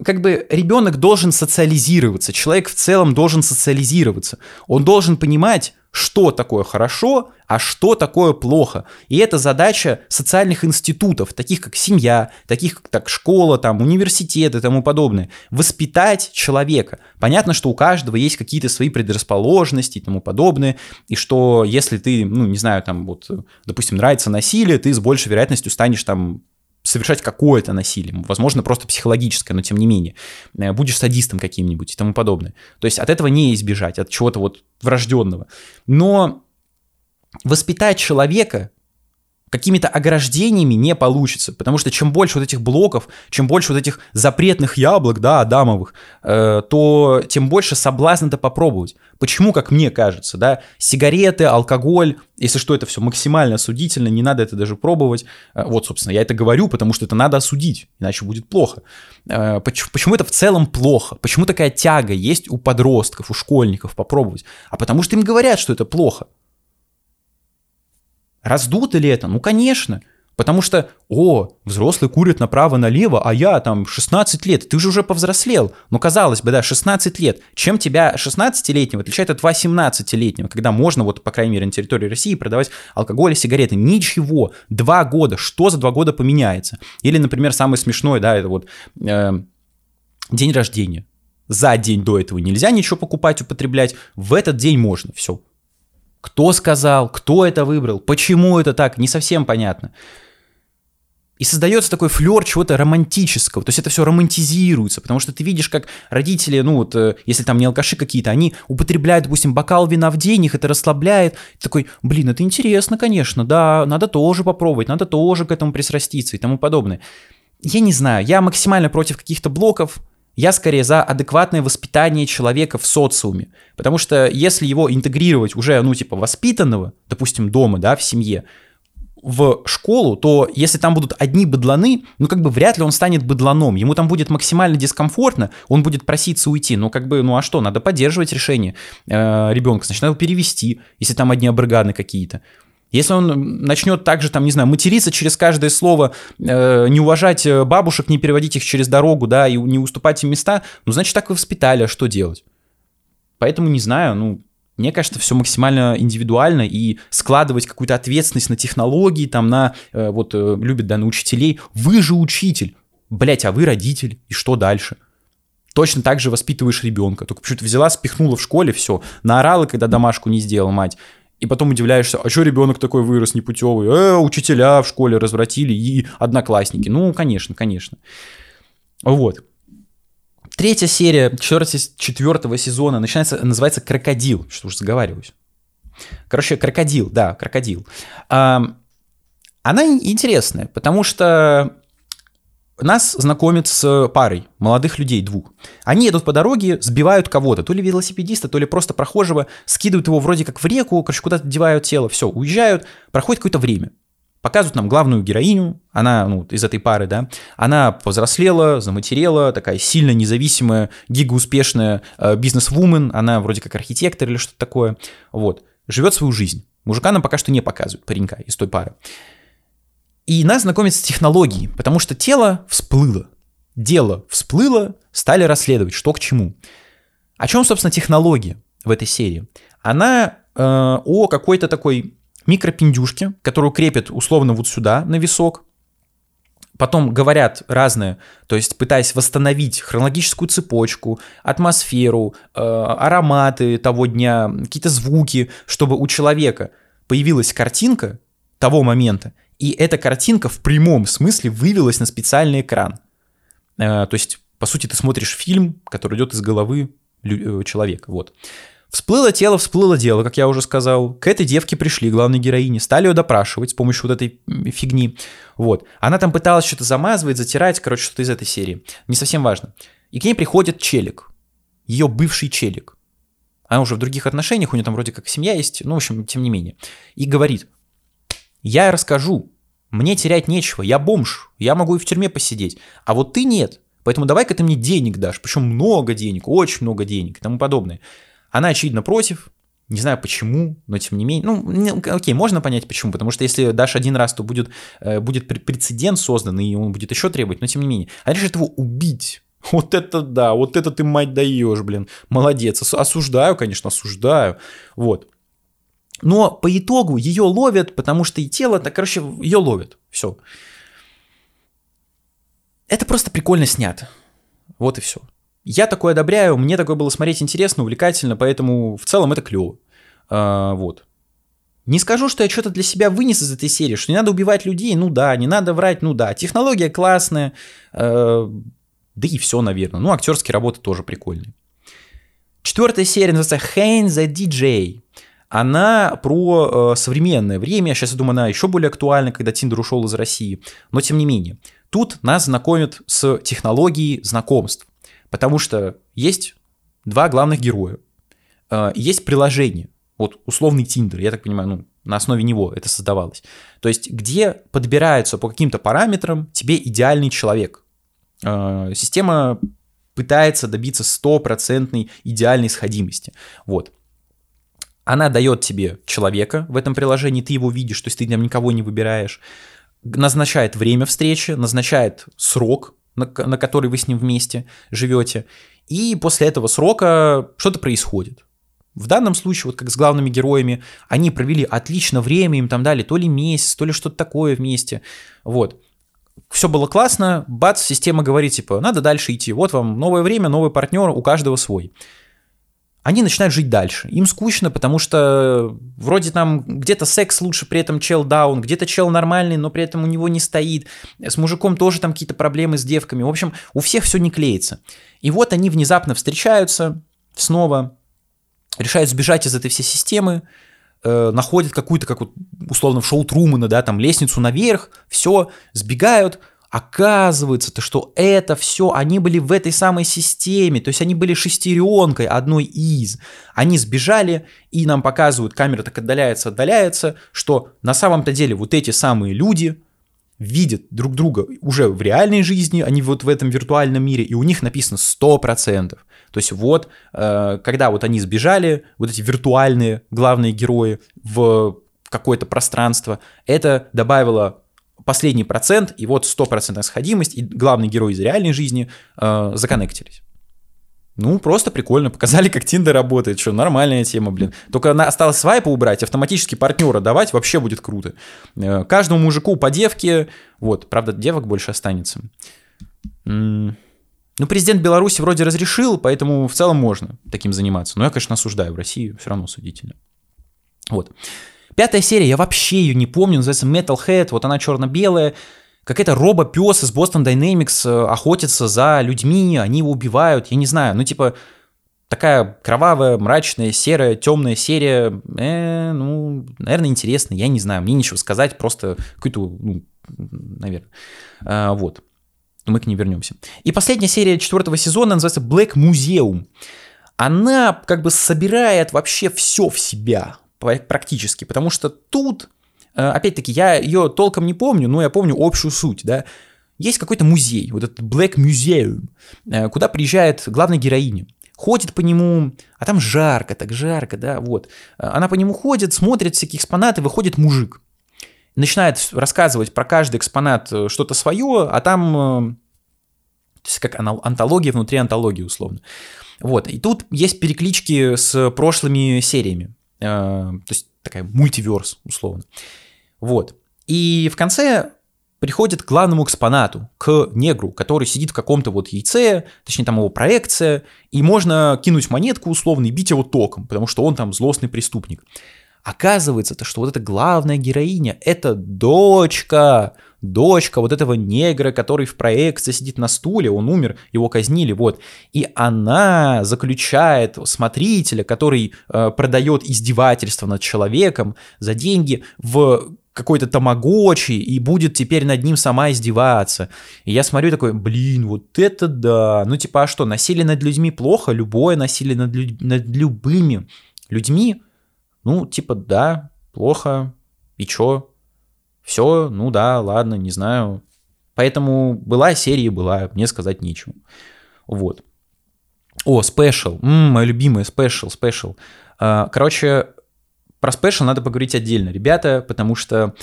как бы ребенок должен социализироваться, человек в целом должен социализироваться. Он должен понимать, что такое хорошо, а что такое плохо. И это задача социальных институтов, таких как семья, таких как так, школа, там, университет и тому подобное. Воспитать человека. Понятно, что у каждого есть какие-то свои предрасположенности и тому подобное, и что если ты, ну, не знаю, там, вот, допустим, нравится насилие, ты с большей вероятностью станешь там совершать какое-то насилие, возможно, просто психологическое, но тем не менее, э, будешь садистом каким-нибудь и тому подобное. То есть от этого не избежать, от чего-то вот врожденного. Но воспитать человека какими-то ограждениями не получится, потому что чем больше вот этих блоков, чем больше вот этих запретных яблок, да, адамовых, э, то тем больше соблазн это попробовать. Почему, как мне кажется, да, сигареты, алкоголь, если что, это все максимально осудительно, не надо это даже пробовать. Э, вот, собственно, я это говорю, потому что это надо осудить, иначе будет плохо. Э, почему, почему это в целом плохо? Почему такая тяга есть у подростков, у школьников попробовать? А потому что им говорят, что это плохо. Раздуто ли это? Ну, конечно. Потому что, о, взрослые курят направо-налево, а я там 16 лет, ты же уже повзрослел. Ну, казалось бы, да, 16 лет. Чем тебя 16-летнего отличает от 18-летнего, когда можно, вот, по крайней мере, на территории России продавать алкоголь и сигареты? Ничего. Два года. Что за два года поменяется? Или, например, самое смешное, да, это вот э, день рождения. За день до этого нельзя ничего покупать, употреблять. В этот день можно. Все, кто сказал, кто это выбрал, почему это так, не совсем понятно. И создается такой флер чего-то романтического. То есть это все романтизируется, потому что ты видишь, как родители, ну вот, э, если там не алкаши какие-то, они употребляют, допустим, бокал вина в день, их это расслабляет. Ты такой, блин, это интересно, конечно, да, надо тоже попробовать, надо тоже к этому присраститься и тому подобное. Я не знаю, я максимально против каких-то блоков, я скорее за адекватное воспитание человека в социуме. Потому что если его интегрировать уже, ну, типа, воспитанного, допустим, дома, да, в семье, в школу, то если там будут одни быдланы, ну как бы вряд ли он станет быдланом. Ему там будет максимально дискомфортно, он будет проситься уйти. Ну как бы, ну а что, надо поддерживать решение э, ребенка, значит, надо его перевести, если там одни абрыганы какие-то. Если он начнет также, там, не знаю, материться через каждое слово, э, не уважать э, бабушек, не переводить их через дорогу, да, и не уступать им места, ну, значит, так и воспитали, а что делать? Поэтому не знаю, ну, мне кажется, все максимально индивидуально, и складывать какую-то ответственность на технологии, там, на, э, вот, э, любят, да, на учителей. Вы же учитель, блять, а вы родитель, и что дальше? Точно так же воспитываешь ребенка. Только почему-то взяла, спихнула в школе, все, наорала, когда домашку не сделал мать и потом удивляешься, а что ребенок такой вырос непутевый? Э, учителя в школе развратили и одноклассники. Ну, конечно, конечно. Вот. Третья серия четвертого сезона начинается, называется «Крокодил», что уж заговариваюсь. Короче, «Крокодил», да, «Крокодил». Она интересная, потому что нас знакомят с парой молодых людей, двух. Они едут по дороге, сбивают кого-то, то ли велосипедиста, то ли просто прохожего, скидывают его вроде как в реку, короче, куда-то девают тело, все, уезжают, проходит какое-то время. Показывают нам главную героиню, она ну, из этой пары, да, она повзрослела, заматерела, такая сильно независимая, гигауспешная э, бизнес-вумен, она вроде как архитектор или что-то такое, вот, живет свою жизнь. Мужика нам пока что не показывают, паренька из той пары. И нас знакомят с технологией, потому что тело всплыло. Дело всплыло, стали расследовать, что к чему. О чем, собственно, технология в этой серии? Она э, о какой-то такой микропиндюшке, которую крепят условно вот сюда, на висок, потом говорят разное, то есть пытаясь восстановить хронологическую цепочку, атмосферу, э, ароматы того дня, какие-то звуки, чтобы у человека появилась картинка того момента, и эта картинка в прямом смысле вывелась на специальный экран. Э, то есть, по сути, ты смотришь фильм, который идет из головы э, человека. Вот. Всплыло тело, всплыло дело, как я уже сказал. К этой девке пришли, главной героине, стали ее допрашивать с помощью вот этой фигни. Вот. Она там пыталась что-то замазывать, затирать, короче, что-то из этой серии. Не совсем важно. И к ней приходит челик. Ее бывший челик. Она уже в других отношениях, у нее там вроде как семья есть, ну, в общем, тем не менее. И говорит, я расскажу, мне терять нечего, я бомж, я могу и в тюрьме посидеть, а вот ты нет. Поэтому давай-ка ты мне денег дашь, причем много денег, очень много денег и тому подобное. Она, очевидно, против. Не знаю почему, но тем не менее. Ну, окей, можно понять почему. Потому что если дашь один раз, то будет, э, будет прецедент создан, и он будет еще требовать, но тем не менее. Она решит его убить. Вот это да, вот это ты, мать, даешь, блин. Молодец. Осуждаю, конечно, осуждаю. Вот. Но по итогу ее ловят, потому что и тело, так, короче, ее ловят. Все. Это просто прикольно снято. Вот и все. Я такое одобряю, мне такое было смотреть интересно, увлекательно, поэтому в целом это клево. А, вот. Не скажу, что я что-то для себя вынес из этой серии, что не надо убивать людей, ну да, не надо врать, ну да. Технология классная, э, да и все, наверное. Ну, актерские работы тоже прикольные. Четвертая серия называется Hane the DJ. Она про э, современное время. Сейчас, я думаю, она еще более актуальна, когда Тиндер ушел из России. Но тем не менее. Тут нас знакомят с технологией знакомств. Потому что есть два главных героя, э, есть приложение, вот условный Тиндер, я так понимаю, ну, на основе него это создавалось. То есть, где подбирается по каким-то параметрам тебе идеальный человек. Э, система пытается добиться стопроцентной идеальной сходимости. Вот. Она дает тебе человека в этом приложении, ты его видишь, то есть ты там никого не выбираешь, назначает время встречи, назначает срок, на, на который вы с ним вместе живете. И после этого срока что-то происходит. В данном случае, вот как с главными героями, они провели отлично время, им там дали то ли месяц, то ли что-то такое вместе. Вот. Все было классно, бац, система говорит, типа, надо дальше идти. Вот вам новое время, новый партнер, у каждого свой они начинают жить дальше. Им скучно, потому что вроде там где-то секс лучше, при этом чел даун, где-то чел нормальный, но при этом у него не стоит. С мужиком тоже там какие-то проблемы с девками. В общем, у всех все не клеится. И вот они внезапно встречаются снова, решают сбежать из этой всей системы, э, находят какую-то, как вот условно в шоу Трумана, да, там лестницу наверх, все, сбегают, Оказывается-то, что это все, они были в этой самой системе, то есть они были шестеренкой одной из. Они сбежали, и нам показывают, камера так отдаляется, отдаляется, что на самом-то деле вот эти самые люди видят друг друга уже в реальной жизни, они вот в этом виртуальном мире, и у них написано 100%. То есть вот, э, когда вот они сбежали, вот эти виртуальные главные герои в какое-то пространство, это добавило последний процент, и вот стопроцентная сходимость, и главный герой из реальной жизни э, законнектились. Ну, просто прикольно. Показали, как Тиндер работает. Что, нормальная тема, блин. Только она осталось свайпа убрать, автоматически партнера давать, вообще будет круто. Э, каждому мужику по девке. Вот, правда, девок больше останется. Ну, президент Беларуси вроде разрешил, поэтому в целом можно таким заниматься. Но я, конечно, осуждаю. В России все равно судительно. Вот. Пятая серия, я вообще ее не помню, называется Metalhead, вот она черно-белая. Какая-то робо-пес из Boston Dynamics э, охотится за людьми, они его убивают, я не знаю, ну типа такая кровавая, мрачная, серая, темная серия, э, ну, наверное, интересно, я не знаю, мне нечего сказать, просто какой-то, ну, наверное, а, вот. Мы к ней вернемся. И последняя серия четвертого сезона называется Black Museum. Она как бы собирает вообще все в себя практически, потому что тут, э, опять-таки, я ее толком не помню, но я помню общую суть, да, есть какой-то музей, вот этот Black Museum, э, куда приезжает главная героиня, ходит по нему, а там жарко, так жарко, да, вот. Она по нему ходит, смотрит всякие экспонаты, выходит мужик. начинает рассказывать про каждый экспонат э, что-то свое, а там... То есть как антология внутри антологии, условно. Вот, и тут есть переклички с прошлыми сериями. То есть такая мультиверс, условно. Вот. И в конце приходит к главному экспонату, к негру, который сидит в каком-то вот яйце, точнее там его проекция, и можно кинуть монетку условно и бить его током, потому что он там злостный преступник. Оказывается, то, что вот эта главная героиня — это дочка, дочка вот этого негра, который в проекции сидит на стуле, он умер, его казнили, вот. И она заключает смотрителя, который э, продает издевательство над человеком за деньги в какой-то тамагочи и будет теперь над ним сама издеваться. И я смотрю такой, блин, вот это да. Ну типа, а что, насилие над людьми плохо? Любое насилие над, люд... над любыми людьми? Ну типа, да, плохо. И чё? Все, ну да, ладно, не знаю. Поэтому была серия, была, мне сказать нечего. Вот. О, special. Моя любимая special, special. Короче, про special надо поговорить отдельно, ребята, потому что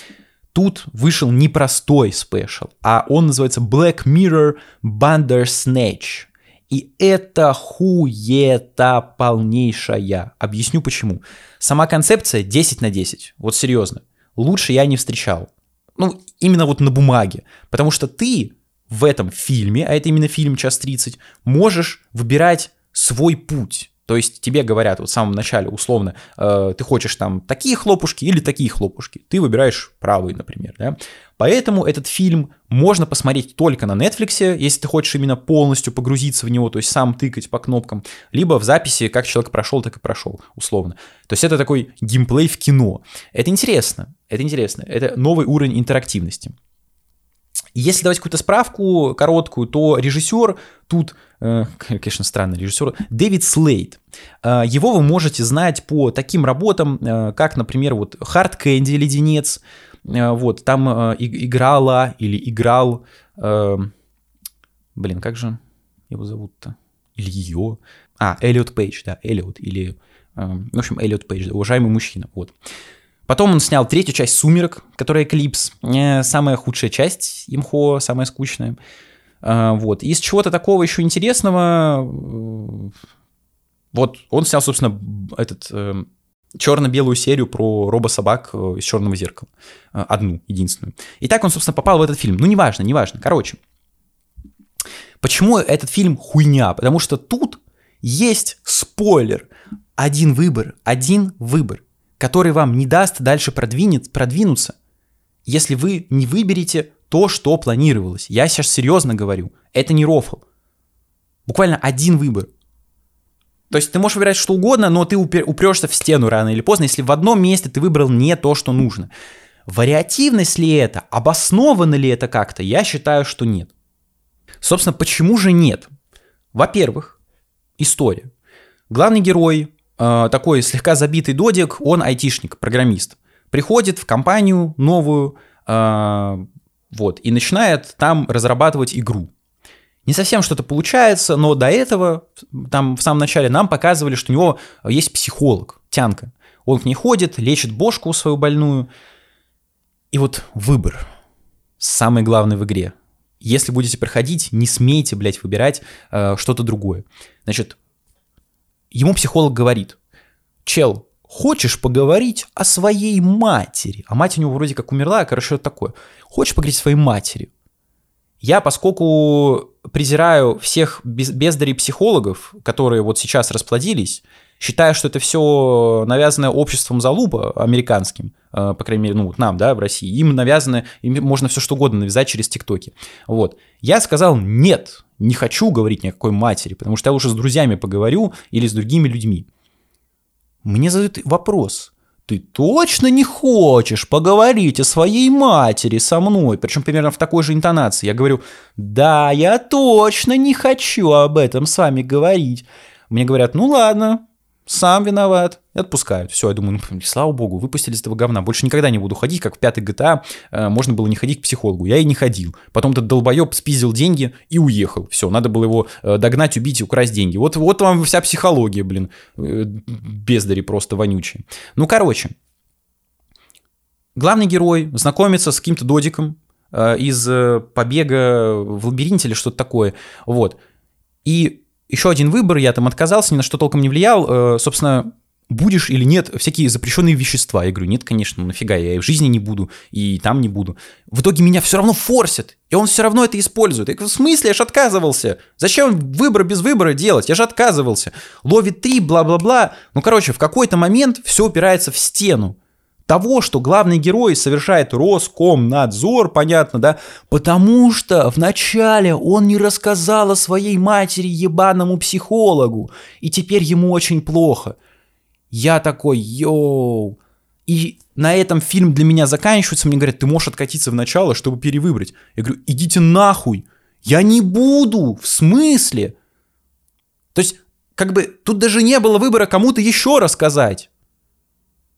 тут вышел непростой special, а он называется Black Mirror Bandersnatch. И это хуета полнейшая. Объясню почему. Сама концепция 10 на 10. Вот серьезно. Лучше я не встречал. Ну, именно вот на бумаге. Потому что ты в этом фильме, а это именно фильм «Час 30», можешь выбирать свой путь. То есть тебе говорят вот в самом начале условно, э, ты хочешь там такие хлопушки или такие хлопушки. Ты выбираешь правый, например. Да? Поэтому этот фильм можно посмотреть только на Netflix, если ты хочешь именно полностью погрузиться в него, то есть сам тыкать по кнопкам, либо в записи, как человек прошел, так и прошел, условно. То есть это такой геймплей в кино. Это интересно, это интересно, это новый уровень интерактивности. Если давать какую-то справку короткую, то режиссер тут, э, конечно, странный режиссер, Дэвид Слейд. Э, его вы можете знать по таким работам, э, как, например, вот Hard Candy «Леденец», вот, там играла или играл, блин, как же его зовут-то? Или ее? А, Эллиот Пейдж, да, Эллиот, или, в общем, Эллиот Пейдж, уважаемый мужчина, вот. Потом он снял третью часть «Сумерек», которая «Эклипс». Самая худшая часть «Имхо», самая скучная. А, вот. Из чего-то такого еще интересного... Э, вот он снял, собственно, этот э, черно-белую серию про робособак э, из черного зеркала. Одну, единственную. И так он, собственно, попал в этот фильм. Ну, неважно, неважно. Короче. Почему этот фильм хуйня? Потому что тут есть спойлер. Один выбор, один выбор который вам не даст дальше продвинет, продвинуться, если вы не выберете то, что планировалось. Я сейчас серьезно говорю, это не рофл. Буквально один выбор. То есть ты можешь выбирать что угодно, но ты упрешься в стену рано или поздно, если в одном месте ты выбрал не то, что нужно. Вариативность ли это? Обосновано ли это как-то? Я считаю, что нет. Собственно, почему же нет? Во-первых, история. Главный герой такой слегка забитый додик, он айтишник, программист. Приходит в компанию новую, э, вот, и начинает там разрабатывать игру. Не совсем что-то получается, но до этого, там в самом начале нам показывали, что у него есть психолог, тянка. Он к ней ходит, лечит бошку свою больную. И вот выбор, самый главный в игре. Если будете проходить, не смейте, блядь, выбирать э, что-то другое. Значит, Ему психолог говорит, чел, хочешь поговорить о своей матери? А мать у него вроде как умерла, короче, что такое. Хочешь поговорить о своей матери? Я, поскольку презираю всех бездарей психологов, которые вот сейчас расплодились, считаю, что это все навязанное обществом залупа американским, э, по крайней мере, ну нам, да, в России, им навязано, им можно все что угодно навязать через ТикТоки. Вот. Я сказал нет, не хочу говорить ни о какой матери, потому что я лучше с друзьями поговорю или с другими людьми. Мне задают вопрос. Ты точно не хочешь поговорить о своей матери со мной? Причем примерно в такой же интонации. Я говорю, да, я точно не хочу об этом с вами говорить. Мне говорят, ну ладно, сам виноват, и отпускают. Все, я думаю, ну, слава богу, выпустили из этого говна. Больше никогда не буду ходить, как в пятой GTA э, можно было не ходить к психологу. Я и не ходил. Потом этот долбоеб спиздил деньги и уехал. Все, надо было его э, догнать, убить и украсть деньги. Вот, вот вам вся психология, блин. Э, бездари просто вонючие. Ну, короче, главный герой знакомится с каким-то додиком э, из э, побега в лабиринте или что-то такое. Вот. И еще один выбор, я там отказался, ни на что толком не влиял. Э, собственно, будешь или нет всякие запрещенные вещества. Я говорю, нет, конечно, ну нафига, я и в жизни не буду, и там не буду. В итоге меня все равно форсят, и он все равно это использует. Я говорю, в смысле, я же отказывался. Зачем выбор без выбора делать? Я же отказывался. Ловит три, бла-бла-бла. Ну, короче, в какой-то момент все упирается в стену того, что главный герой совершает Роскомнадзор, понятно, да, потому что вначале он не рассказал о своей матери ебаному психологу, и теперь ему очень плохо. Я такой, йоу. И на этом фильм для меня заканчивается, мне говорят, ты можешь откатиться в начало, чтобы перевыбрать. Я говорю, идите нахуй, я не буду, в смысле? То есть, как бы, тут даже не было выбора кому-то еще рассказать.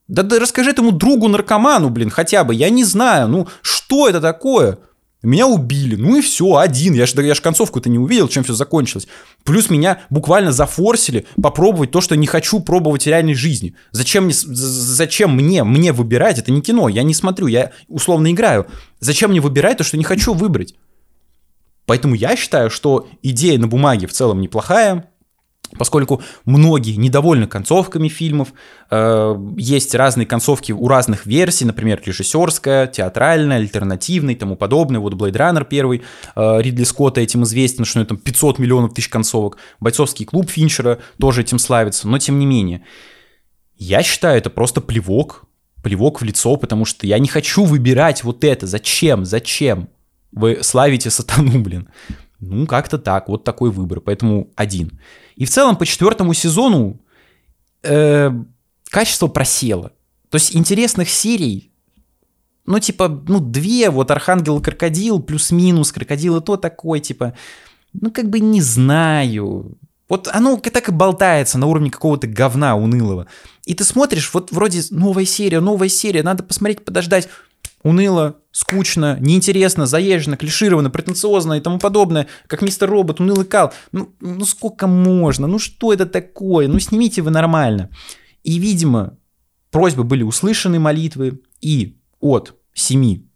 Да, да расскажи этому другу-наркоману, блин, хотя бы, я не знаю, ну, что это такое? Меня убили, ну и все, один. Я же я ж концовку-то не увидел, чем все закончилось. Плюс меня буквально зафорсили попробовать то, что не хочу пробовать в реальной жизни. Зачем мне, зачем мне, мне выбирать? Это не кино, я не смотрю, я условно играю. Зачем мне выбирать то, что не хочу выбрать? Поэтому я считаю, что идея на бумаге в целом неплохая, Поскольку многие недовольны концовками фильмов, э, есть разные концовки у разных версий, например, режиссерская, театральная, альтернативная и тому подобное. Вот Blade Runner первый, э, Ридли Скотта этим известен, что у него там 500 миллионов тысяч концовок. Бойцовский клуб Финчера тоже этим славится, но тем не менее. Я считаю, это просто плевок, плевок в лицо, потому что я не хочу выбирать вот это. Зачем? Зачем? Вы славите сатану, блин. Ну, как-то так, вот такой выбор, поэтому один. И в целом по четвертому сезону э, качество просело. То есть интересных серий, ну, типа, ну, две, вот Архангел и Крокодил, плюс-минус, Крокодил и то такой, типа, ну, как бы не знаю. Вот оно так и болтается на уровне какого-то говна унылого. И ты смотришь, вот вроде новая серия, новая серия, надо посмотреть, подождать уныло, скучно, неинтересно, заезжено, клишировано, претенциозно и тому подобное, как мистер Робот, унылый кал. Ну, ну сколько можно? Ну что это такое? Ну снимите вы нормально. И, видимо, просьбы были услышаны, молитвы, и от семи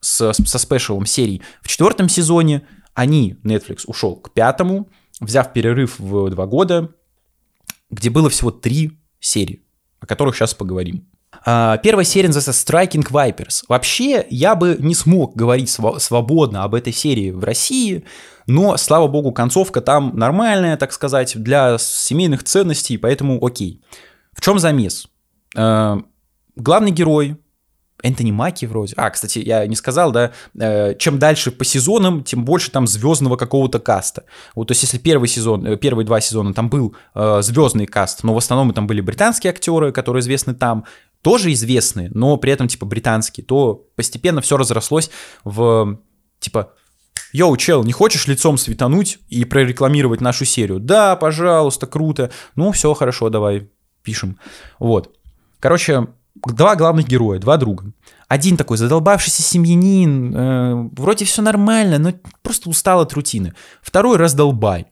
со, со спешалом серий в четвертом сезоне они, Netflix, ушел к пятому, взяв перерыв в два года, где было всего три серии, о которых сейчас поговорим. А, первая серия называется Striking Vipers. Вообще, я бы не смог говорить свободно об этой серии в России, но, слава богу, концовка там нормальная, так сказать, для семейных ценностей, поэтому окей. В чем замес? А, главный герой, Энтони Маки вроде. А, кстати, я не сказал, да, э, чем дальше по сезонам, тем больше там звездного какого-то каста. Вот, то есть, если первый сезон, э, первые два сезона там был э, звездный каст, но в основном там были британские актеры, которые известны там, тоже известные, но при этом типа британские, то постепенно все разрослось в типа Йоу, чел, не хочешь лицом светануть и прорекламировать нашу серию? Да, пожалуйста, круто. Ну, все, хорошо, давай, пишем. Вот. Короче, два главных героя, два друга. Один такой задолбавшийся семьянин, э, вроде все нормально, но просто устал от рутины. Второй раздолбай.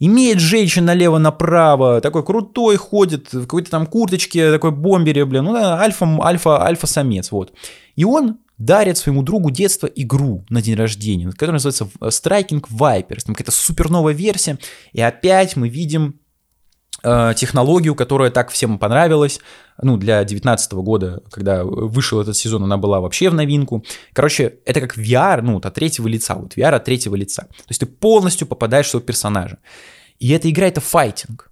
Имеет женщин налево-направо, такой крутой ходит, в какой-то там курточке, такой бомбере, блин, ну альфа, альфа, альфа-самец, вот. И он дарит своему другу детства игру на день рождения, которая называется Striking Vipers, там какая-то суперновая версия, и опять мы видим технологию, которая так всем понравилась, ну, для 2019 года, когда вышел этот сезон, она была вообще в новинку. Короче, это как VR, ну, от третьего лица, вот VR от третьего лица. То есть ты полностью попадаешь в своего персонажа. И эта игра — это файтинг.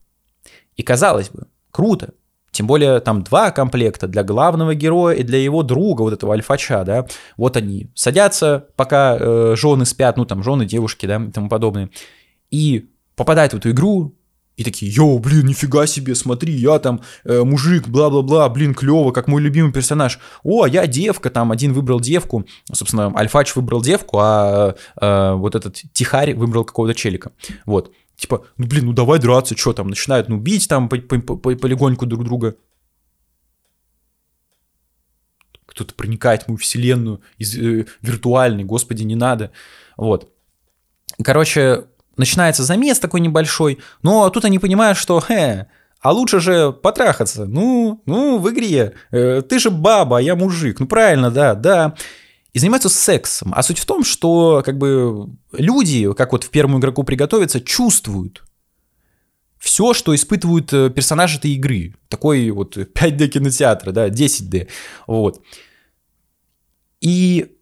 И казалось бы, круто, тем более там два комплекта для главного героя и для его друга, вот этого альфача, да. Вот они садятся, пока э, жены спят, ну там жены, девушки, да, и тому подобное. И попадают в эту игру, и такие, йоу, блин, нифига себе, смотри, я там э, мужик, бла-бла-бла, блин, клево, как мой любимый персонаж. О, я девка, там один выбрал девку, собственно, Альфач выбрал девку, а э, вот этот Тихарь выбрал какого-то челика. Вот. Типа, ну блин, ну давай драться, что там, начинают ну бить там по -по -по полигоньку друг друга. Кто-то проникает в мою вселенную из э, виртуальной, господи, не надо. Вот. Короче, начинается замес такой небольшой, но тут они понимают, что, хе, А лучше же потрахаться. Ну, ну, в игре. Э, ты же баба, а я мужик. Ну, правильно, да, да. И занимаются сексом. А суть в том, что как бы люди, как вот в первому игроку приготовиться, чувствуют все, что испытывают э, персонажи этой игры. Такой вот 5D кинотеатра, да, 10D. Вот. И Э,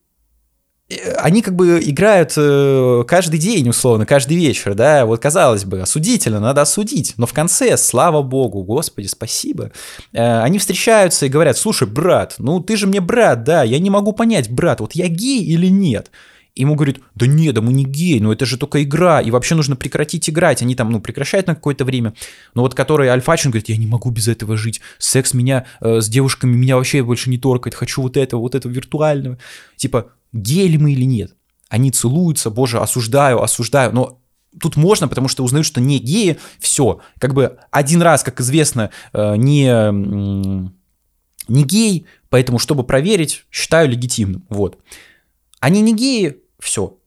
они как бы играют э, каждый день, условно, каждый вечер, да, вот казалось бы, осудительно, надо осудить, но в конце, слава богу, господи, спасибо, э, они встречаются и говорят, слушай, брат, ну ты же мне брат, да, я не могу понять, брат, вот я гей или нет, ему говорят, да нет, да мы не гей, ну это же только игра, и вообще нужно прекратить играть. Они там, ну, прекращают на какое-то время. Но вот который Альфачин говорит, я не могу без этого жить, секс меня э, с девушками меня вообще больше не торкает, хочу вот этого, вот этого виртуального. Типа, гей мы или нет. Они целуются, боже, осуждаю, осуждаю, но тут можно, потому что узнают, что не геи, все, как бы один раз, как известно, э, не, не гей, поэтому, чтобы проверить, считаю легитимным, вот. Они не геи, все.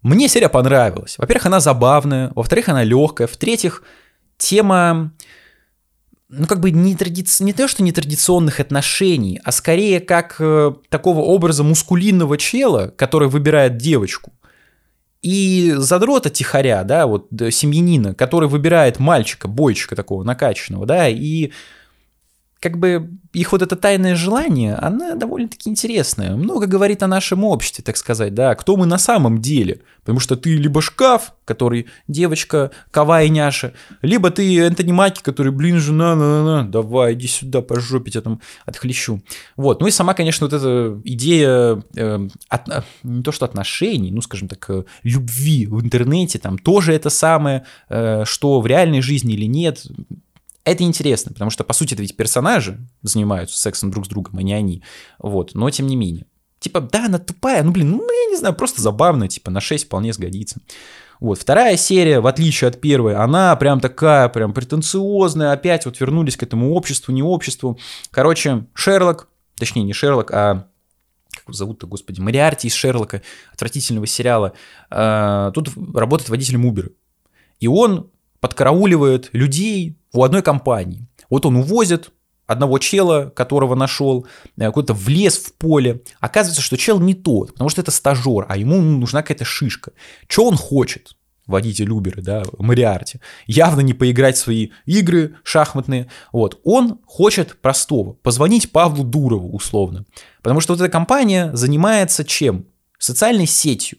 Мне серия понравилась. Во-первых, она забавная, во-вторых, она легкая, в-третьих, тема ну, как бы не, тради... не то, что нетрадиционных отношений, а скорее как э, такого образа мускулинного чела, который выбирает девочку. И задрота тихоря, да, вот семьянина, который выбирает мальчика, бойчика такого накачанного, да, и как бы их вот это тайное желание, она довольно-таки интересная. Много говорит о нашем обществе, так сказать, да, кто мы на самом деле. Потому что ты либо шкаф, который девочка, кава и няша, либо ты Энтони Маки, который, блин, жена, на, на, на, давай, иди сюда, по жопе тебя там отхлещу. Вот, ну и сама, конечно, вот эта идея, э, от, не то что отношений, ну, скажем так, э, любви в интернете, там тоже это самое, э, что в реальной жизни или нет, это интересно, потому что, по сути, это ведь персонажи занимаются сексом друг с другом, а не они. Вот, но тем не менее. Типа, да, она тупая, ну, блин, ну, я не знаю, просто забавно, типа, на 6 вполне сгодится. Вот, вторая серия, в отличие от первой, она прям такая, прям претенциозная, опять вот вернулись к этому обществу, не обществу. Короче, Шерлок, точнее, не Шерлок, а как его зовут-то, господи, Мариарти из Шерлока, отвратительного сериала, э, тут работает водителем Uber. И он подкарауливает людей у одной компании. Вот он увозит одного чела, которого нашел, э, какой-то в лес в поле. Оказывается, что чел не тот, потому что это стажер, а ему нужна какая-то шишка. Что он хочет? водитель Убера, да, Мариарти, явно не поиграть в свои игры шахматные. Вот. Он хочет простого, позвонить Павлу Дурову условно. Потому что вот эта компания занимается чем? Социальной сетью.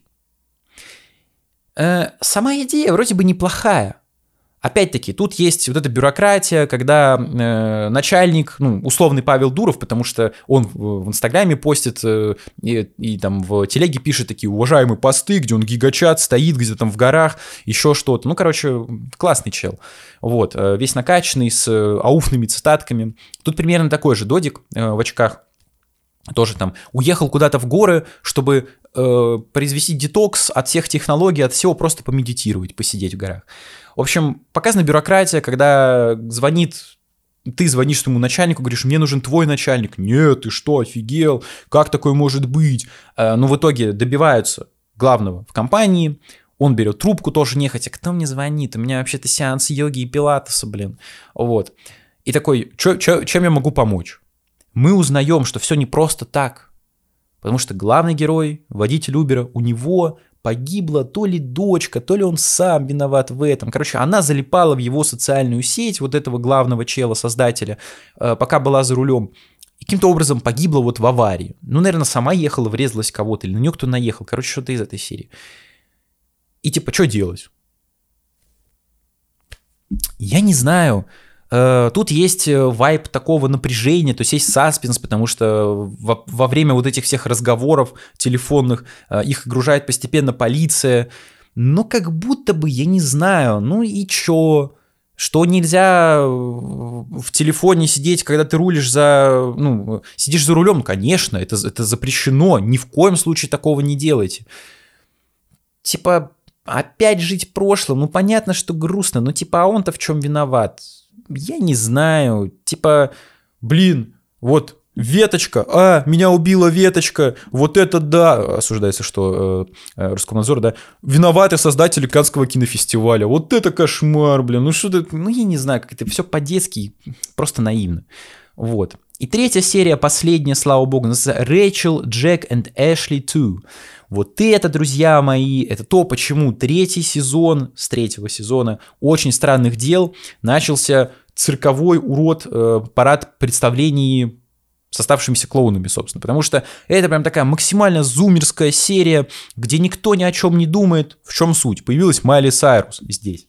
Э, сама идея вроде бы неплохая. Опять-таки, тут есть вот эта бюрократия, когда э, начальник, ну, условный Павел Дуров, потому что он в, Инстаграме постит э, и, и там в телеге пишет такие уважаемые посты, где он гигачат, стоит где-то там в горах, еще что-то. Ну, короче, классный чел. Вот, э, весь накачанный, с э, ауфными цитатками. Тут примерно такой же додик э, в очках тоже там уехал куда-то в горы, чтобы э, произвести детокс от всех технологий, от всего, просто помедитировать, посидеть в горах. В общем, показана бюрократия, когда звонит ты звонишь своему начальнику, говоришь, мне нужен твой начальник. Нет, ты что, офигел? Как такое может быть? Э, но в итоге добиваются главного в компании, он берет трубку тоже нехотя. Кто мне звонит? У меня вообще-то сеанс йоги и пилатеса, блин. Вот. И такой, чё, чё, чем я могу помочь? Мы узнаем, что все не просто так. Потому что главный герой, водитель Убера, у него погибла то ли дочка, то ли он сам виноват в этом. Короче, она залипала в его социальную сеть, вот этого главного чела, создателя, э, пока была за рулем. И каким-то образом погибла вот в аварии. Ну, наверное, сама ехала, врезалась кого-то, или на нее кто наехал. Короче, что-то из этой серии. И типа, что делать? Я не знаю. Э, тут есть э, вайп такого напряжения, то есть есть саспенс, потому что во, во время вот этих всех разговоров телефонных э, их огружает постепенно полиция. Но как будто бы, я не знаю, ну и чё? Что нельзя в телефоне сидеть, когда ты рулишь за... Ну, сидишь за рулем? Конечно, это, это запрещено. Ни в коем случае такого не делайте. Типа, опять жить прошлым. Ну, понятно, что грустно, но типа, а он-то в чем виноват? Я не знаю, типа, блин, вот Веточка, а, меня убила веточка, вот это да, осуждается, что э, Роскомнадзор, да, виноваты создатели Канского кинофестиваля, вот это кошмар, блин, ну что ты, ну я не знаю, как это все по-детски, просто наивно, вот. И третья серия, последняя, слава богу, называется Рэйчел, Джек и Эшли 2. Вот это, друзья мои, это то, почему третий сезон, с третьего сезона «Очень странных дел» начался цирковой урод, э, парад представлений с оставшимися клоунами, собственно. Потому что это прям такая максимально зумерская серия, где никто ни о чем не думает. В чем суть? Появилась Майли Сайрус здесь.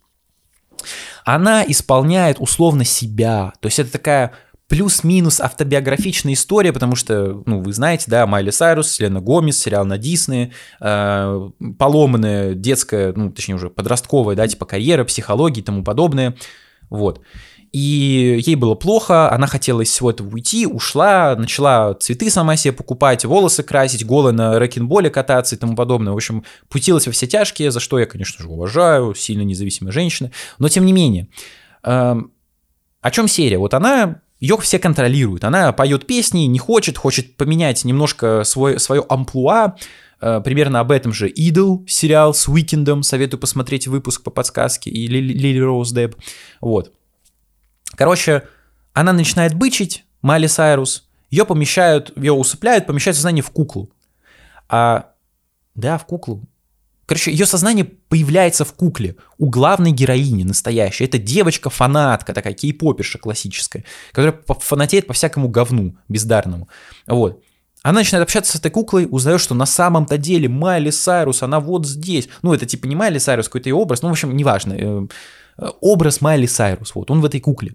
Она исполняет условно себя. То есть это такая плюс-минус автобиографичная история, потому что, ну, вы знаете, да, Майли Сайрус, Селена Гомес, сериал на Дисней, э, поломанная детская, ну, точнее уже подростковая, да, типа карьера, психология и тому подобное, вот. И ей было плохо, она хотела из всего этого уйти, ушла, начала цветы сама себе покупать, волосы красить, голая на рэкинболе кататься и тому подобное. В общем, путилась во все тяжкие, за что я, конечно же, уважаю, сильно независимая женщина. Но тем не менее, э, о чем серия? Вот она ее все контролируют. Она поет песни, не хочет, хочет поменять немножко свой, свое амплуа. Э, примерно об этом же Идол, сериал с Уикендом. Советую посмотреть выпуск по подсказке. И Лили Роуз Депп. Вот. Короче, она начинает бычить, Майли Сайрус. Ее помещают, ее усыпляют, помещают сознание в куклу. А, да, в куклу. Короче, ее сознание появляется в кукле у главной героини настоящей. Это девочка-фанатка, такая кей-поперша классическая, которая фанатеет по всякому говну бездарному. Вот. Она начинает общаться с этой куклой, узнает, что на самом-то деле Майли Сайрус, она вот здесь. Ну, это типа не Майли Сайрус, какой-то ее образ, ну, в общем, неважно. Э, образ Майли Сайрус, вот, он в этой кукле.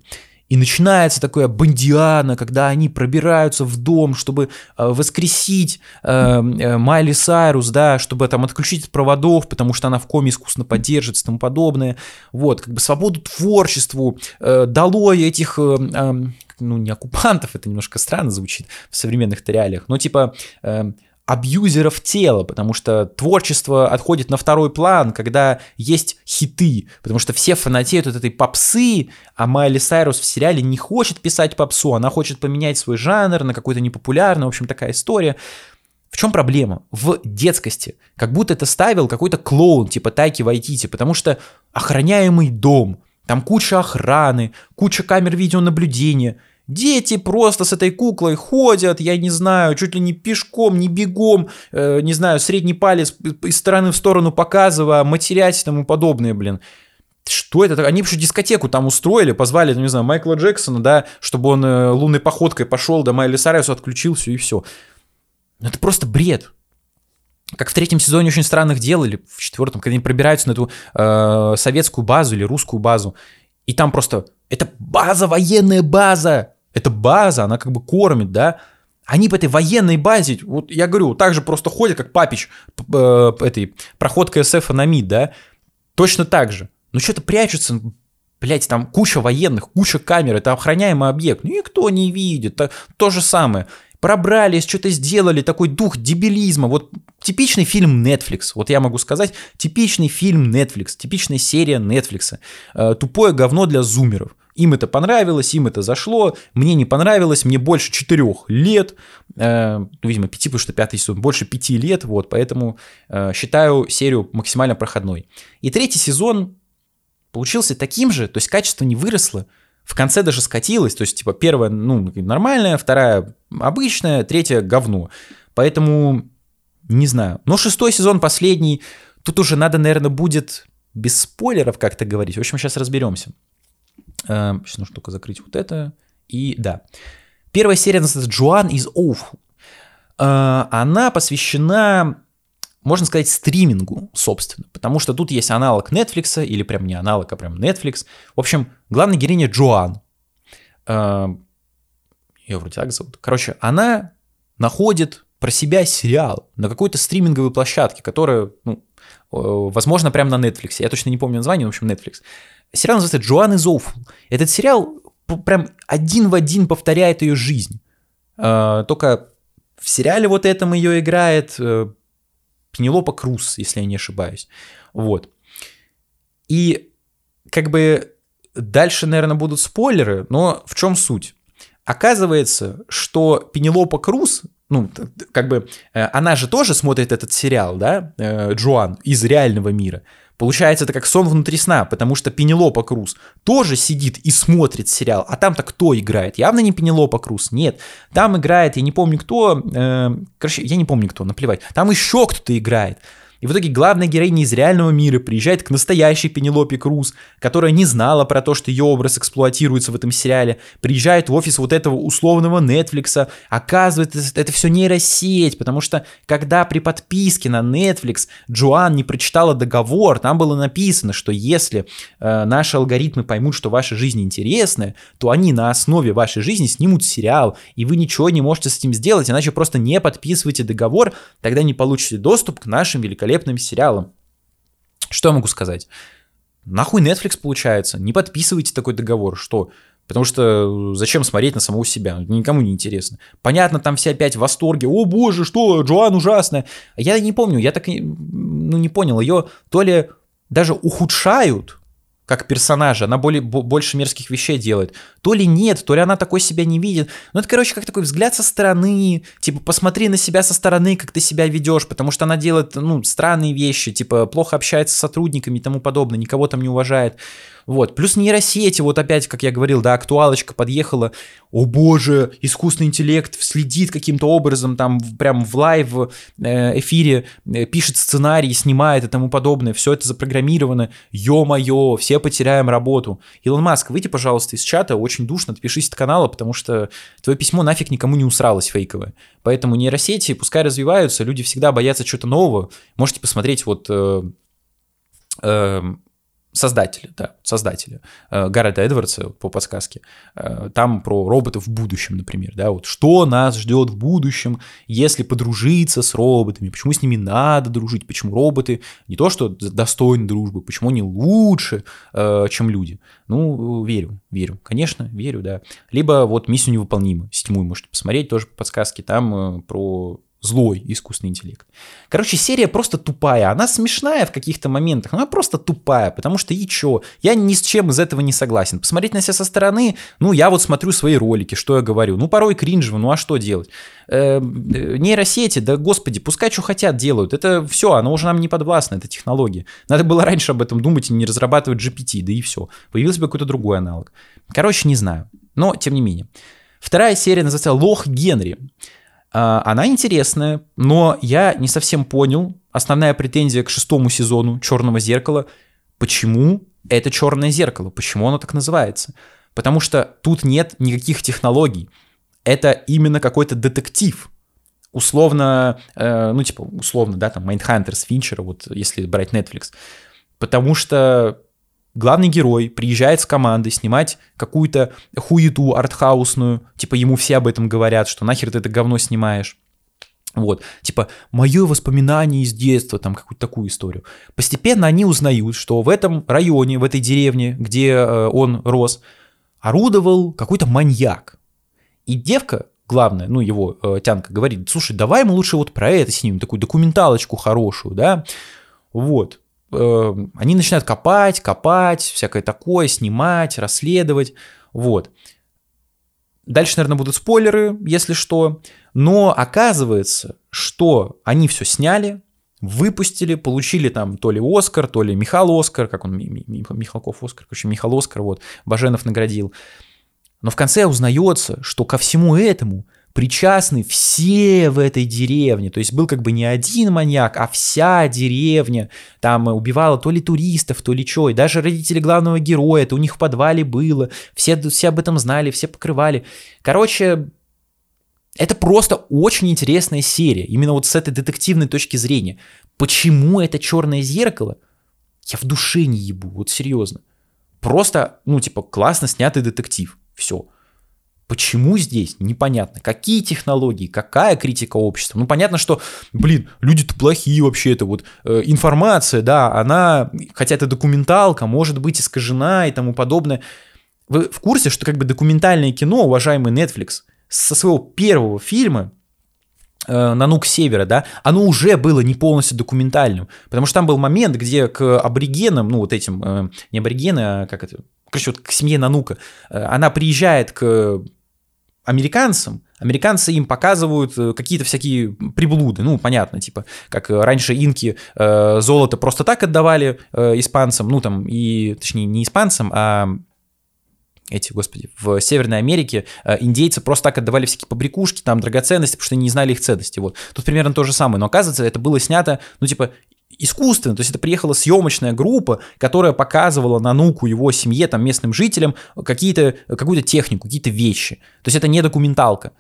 И начинается такое бандиана, когда они пробираются в дом, чтобы э, воскресить э, э, Майли Сайрус, да, чтобы там отключить от проводов, потому что она в коме искусственно поддерживается и тому подобное. Вот, как бы свободу творчеству, э, долой этих, э, э, ну, не оккупантов, это немножко странно звучит в современных реалиях, но типа... Э, абьюзеров тела, потому что творчество отходит на второй план, когда есть хиты, потому что все фанатеют от этой попсы, а Майли Сайрус в сериале не хочет писать попсу, она хочет поменять свой жанр на какой-то непопулярный, в общем, такая история. В чем проблема? В детскости. Как будто это ставил какой-то клоун, типа Тайки Вайтити, потому что охраняемый дом, там куча охраны, куча камер видеонаблюдения – Дети просто с этой куклой ходят, я не знаю, чуть ли не пешком, не бегом, э, не знаю, средний палец из стороны в сторону показывая, матерять и тому подобное, блин. Что это? Они вообще дискотеку там устроили, позвали, ну, не знаю, Майкла Джексона, да, чтобы он э, лунной походкой пошел до Майли Сариуса, отключил все и все. Ну, это просто бред. Как в третьем сезоне очень странных дел, или в четвертом, когда они пробираются на эту э, советскую базу или русскую базу, и там просто это база, военная база, это база, она как бы кормит, да, они по этой военной базе, вот я говорю, так же просто ходят, как Папич, э, этой, проходка СФ на МИД, да, точно так же. Ну что-то прячутся, блядь, там куча военных, куча камер, это охраняемый объект, никто не видит, то, то же самое. Пробрались, что-то сделали, такой дух дебилизма. Вот типичный фильм Netflix, вот я могу сказать, типичный фильм Netflix, типичная серия Netflix. Э, тупое говно для зумеров. Им это понравилось, им это зашло, мне не понравилось, мне больше четырех лет, э, ну, видимо, пяти, потому что пятый сезон, больше пяти лет, вот, поэтому э, считаю серию максимально проходной. И третий сезон получился таким же, то есть качество не выросло, в конце даже скатилось, то есть, типа, первая, ну, нормальная, вторая обычная, третья говно. Поэтому, не знаю. Но шестой сезон, последний, тут уже надо, наверное, будет без спойлеров как-то говорить. В общем, сейчас разберемся. Сейчас нужно только закрыть вот это. И да. Первая серия называется «Джоан из Awful». Э, она посвящена, можно сказать, стримингу, собственно. Потому что тут есть аналог Netflix, или прям не аналог, а прям Netflix. В общем, главная героиня Джоан. Э, Ее вроде так зовут. Короче, она находит про себя сериал на какой-то стриминговой площадке, которая, ну, э, возможно, прямо на Netflix. Я точно не помню название, в общем, Netflix. Сериал называется «Джоан из Оуфул». Этот сериал прям один в один повторяет ее жизнь. А, только в сериале вот этом ее играет э, Пенелопа Круз, если я не ошибаюсь. Вот. И как бы дальше, наверное, будут спойлеры, но в чем суть? оказывается, что Пенелопа Круз, ну, как бы, э, она же тоже смотрит этот сериал, да, э, Джоан, из реального мира. Получается, это как сон внутри сна, потому что Пенелопа Круз тоже сидит и смотрит сериал. А там-то кто играет? Явно не Пенелопа Круз, нет. Там играет, я не помню кто, э, короче, я не помню кто, наплевать. Там еще кто-то играет. И в итоге главная героиня из реального мира приезжает к настоящей Пенелопе Круз, которая не знала про то, что ее образ эксплуатируется в этом сериале, приезжает в офис вот этого условного Netflix, оказывается, это все нейросеть, потому что когда при подписке на Netflix Джоан не прочитала договор, там было написано, что если э, наши алгоритмы поймут, что ваша жизнь интересная, то они на основе вашей жизни снимут сериал, и вы ничего не можете с этим сделать, иначе просто не подписывайте договор, тогда не получите доступ к нашим великолепным великолепным сериалом. Что я могу сказать? Нахуй Netflix получается? Не подписывайте такой договор. Что? Потому что зачем смотреть на самого себя? Никому не интересно. Понятно, там все опять в восторге. О боже, что, Джоан ужасная. Я не помню, я так ну, не понял. Ее то ли даже ухудшают, как персонажа, она более, больше мерзких вещей делает. То ли нет, то ли она такой себя не видит. Ну, это, короче, как такой взгляд со стороны, типа, посмотри на себя со стороны, как ты себя ведешь, потому что она делает, ну, странные вещи, типа, плохо общается с сотрудниками и тому подобное, никого там не уважает. Вот. Плюс нейросети, вот опять, как я говорил, да, актуалочка подъехала. О боже, искусственный интеллект следит каким-то образом, там прям в live э, эфире э, пишет сценарий, снимает и тому подобное. Все это запрограммировано. Ё-моё, все потеряем работу. Илон Маск, выйди, пожалуйста, из чата, очень душно, отпишись от канала, потому что твое письмо нафиг никому не усралось фейковое. Поэтому нейросети пускай развиваются, люди всегда боятся чего-то нового. Можете посмотреть вот э, создателя, да, создателя э, Гаррета Эдвардса по подсказке, э, там про роботов в будущем, например, да, вот что нас ждет в будущем, если подружиться с роботами, почему с ними надо дружить, почему роботы не то что достойны дружбы, почему они лучше, э, чем люди. Ну, верю, верю, конечно, верю, да. Либо вот «Миссию невыполнима», седьмую можете посмотреть, тоже по подсказке, там про злой искусственный интеллект. Короче, серия просто тупая. Она смешная в каких-то моментах, но она просто тупая, потому что и чё? Я ни с чем из этого не согласен. Посмотреть на себя со стороны, ну, я вот смотрю свои ролики, что я говорю. Ну, порой кринжево, ну, а что делать? Э, нейросети, да господи, пускай что хотят делают. Это все, оно уже нам не подвластно, это технология. Надо было раньше об этом думать и не разрабатывать GPT, да и все. Появился бы какой-то другой аналог. Короче, не знаю. Но, тем не менее. Вторая серия называется «Лох Генри». А, она интересная, но я не совсем понял. Основная претензия к шестому сезону Черного зеркала. Почему это черное зеркало? Почему оно так называется? Потому что тут нет никаких технологий. Это именно какой-то детектив. Условно, э, ну типа условно, да, там Mindhunter с Финчера, вот если брать Netflix. Потому что главный герой приезжает с командой снимать какую-то хуету артхаусную, типа ему все об этом говорят, что нахер ты это говно снимаешь. Вот, типа, мое воспоминание из детства, там какую-то такую историю. Постепенно они узнают, что в этом районе, в этой деревне, где э, он рос, орудовал какой-то маньяк. И девка, главная, ну, его э, тянка, говорит, слушай, давай мы лучше вот про это снимем, такую документалочку хорошую, да, вот. Эм, они начинают копать, копать, всякое такое, снимать, расследовать, вот. Дальше, наверное, будут спойлеры, если что, но оказывается, что они все сняли, выпустили, получили там то ли Оскар, то ли Михаил Оскар, как он, Михалков Оскар, короче, Михаил Оскар, вот, Баженов наградил. Но в конце узнается, что ко всему этому – причастны все в этой деревне. То есть был как бы не один маньяк, а вся деревня. Там убивала то ли туристов, то ли что. И даже родители главного героя, это у них в подвале было. Все, все об этом знали, все покрывали. Короче, это просто очень интересная серия. Именно вот с этой детективной точки зрения. Почему это черное зеркало? Я в душе не ебу, вот серьезно. Просто, ну, типа, классно снятый детектив. Все. Почему здесь? Непонятно. Какие технологии, какая критика общества? Ну, понятно, что, блин, люди-то плохие вообще. Это вот э, информация, да, она, хотя это документалка, может быть искажена и тому подобное. Вы в курсе, что как бы документальное кино, уважаемый Netflix, со своего первого фильма э, «Нанук Севера», да, оно уже было не полностью документальным, потому что там был момент, где к аборигенам, ну вот этим, э, не аборигены, а как это, короче, вот к семье Нанука, э, она приезжает к американцам, американцы им показывают э, какие-то всякие приблуды, ну, понятно, типа, как раньше инки э, золото просто так отдавали э, испанцам, ну, там, и, точнее, не испанцам, а эти, господи, в Северной Америке э, индейцы просто так отдавали всякие побрякушки, там, драгоценности, потому что они не знали их ценности, вот. Тут примерно то же самое, но оказывается, это было снято, ну, типа, искусственно, то есть это приехала съемочная группа, которая показывала на нуку его семье, там, местным жителям какие-то, какую-то технику, какие-то вещи. То есть это не документалка,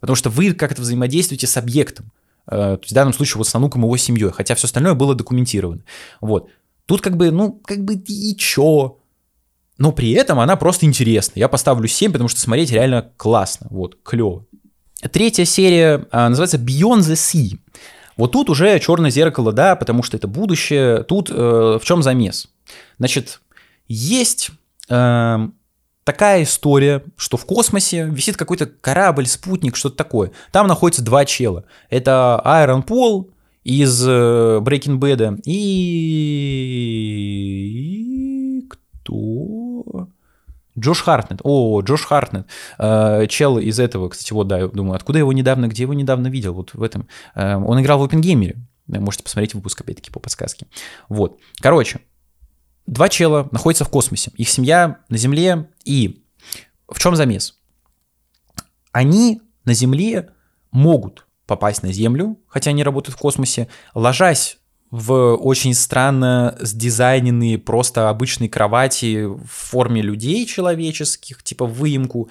потому что вы как-то взаимодействуете с объектом, э, то есть в данном случае вот с Нануком и его семьей, хотя все остальное было документировано. Вот. Тут как бы, ну, как бы и чё? но при этом она просто интересна. Я поставлю 7, потому что смотреть реально классно, вот, клево. Третья серия а, называется Beyond the Sea. Вот тут уже черное зеркало, да, потому что это будущее. Тут э, в чем замес? Значит, есть э, такая история, что в космосе висит какой-то корабль, спутник, что-то такое. Там находится два чела. Это Айрон Пол из э, Breaking Bad и... Кто? Джош Хартнет. О, Джош Хартнет. Э, чел из этого, кстати, вот, да, я думаю, откуда его недавно, где его недавно видел? Вот в этом. Э, он играл в Опенгеймере. Можете посмотреть выпуск, опять-таки, по подсказке. Вот. Короче, два чела находятся в космосе. Их семья на Земле. И в чем замес? Они на Земле могут попасть на Землю, хотя они работают в космосе, ложась в очень странно сдизайненные просто обычные кровати в форме людей человеческих, типа выемку.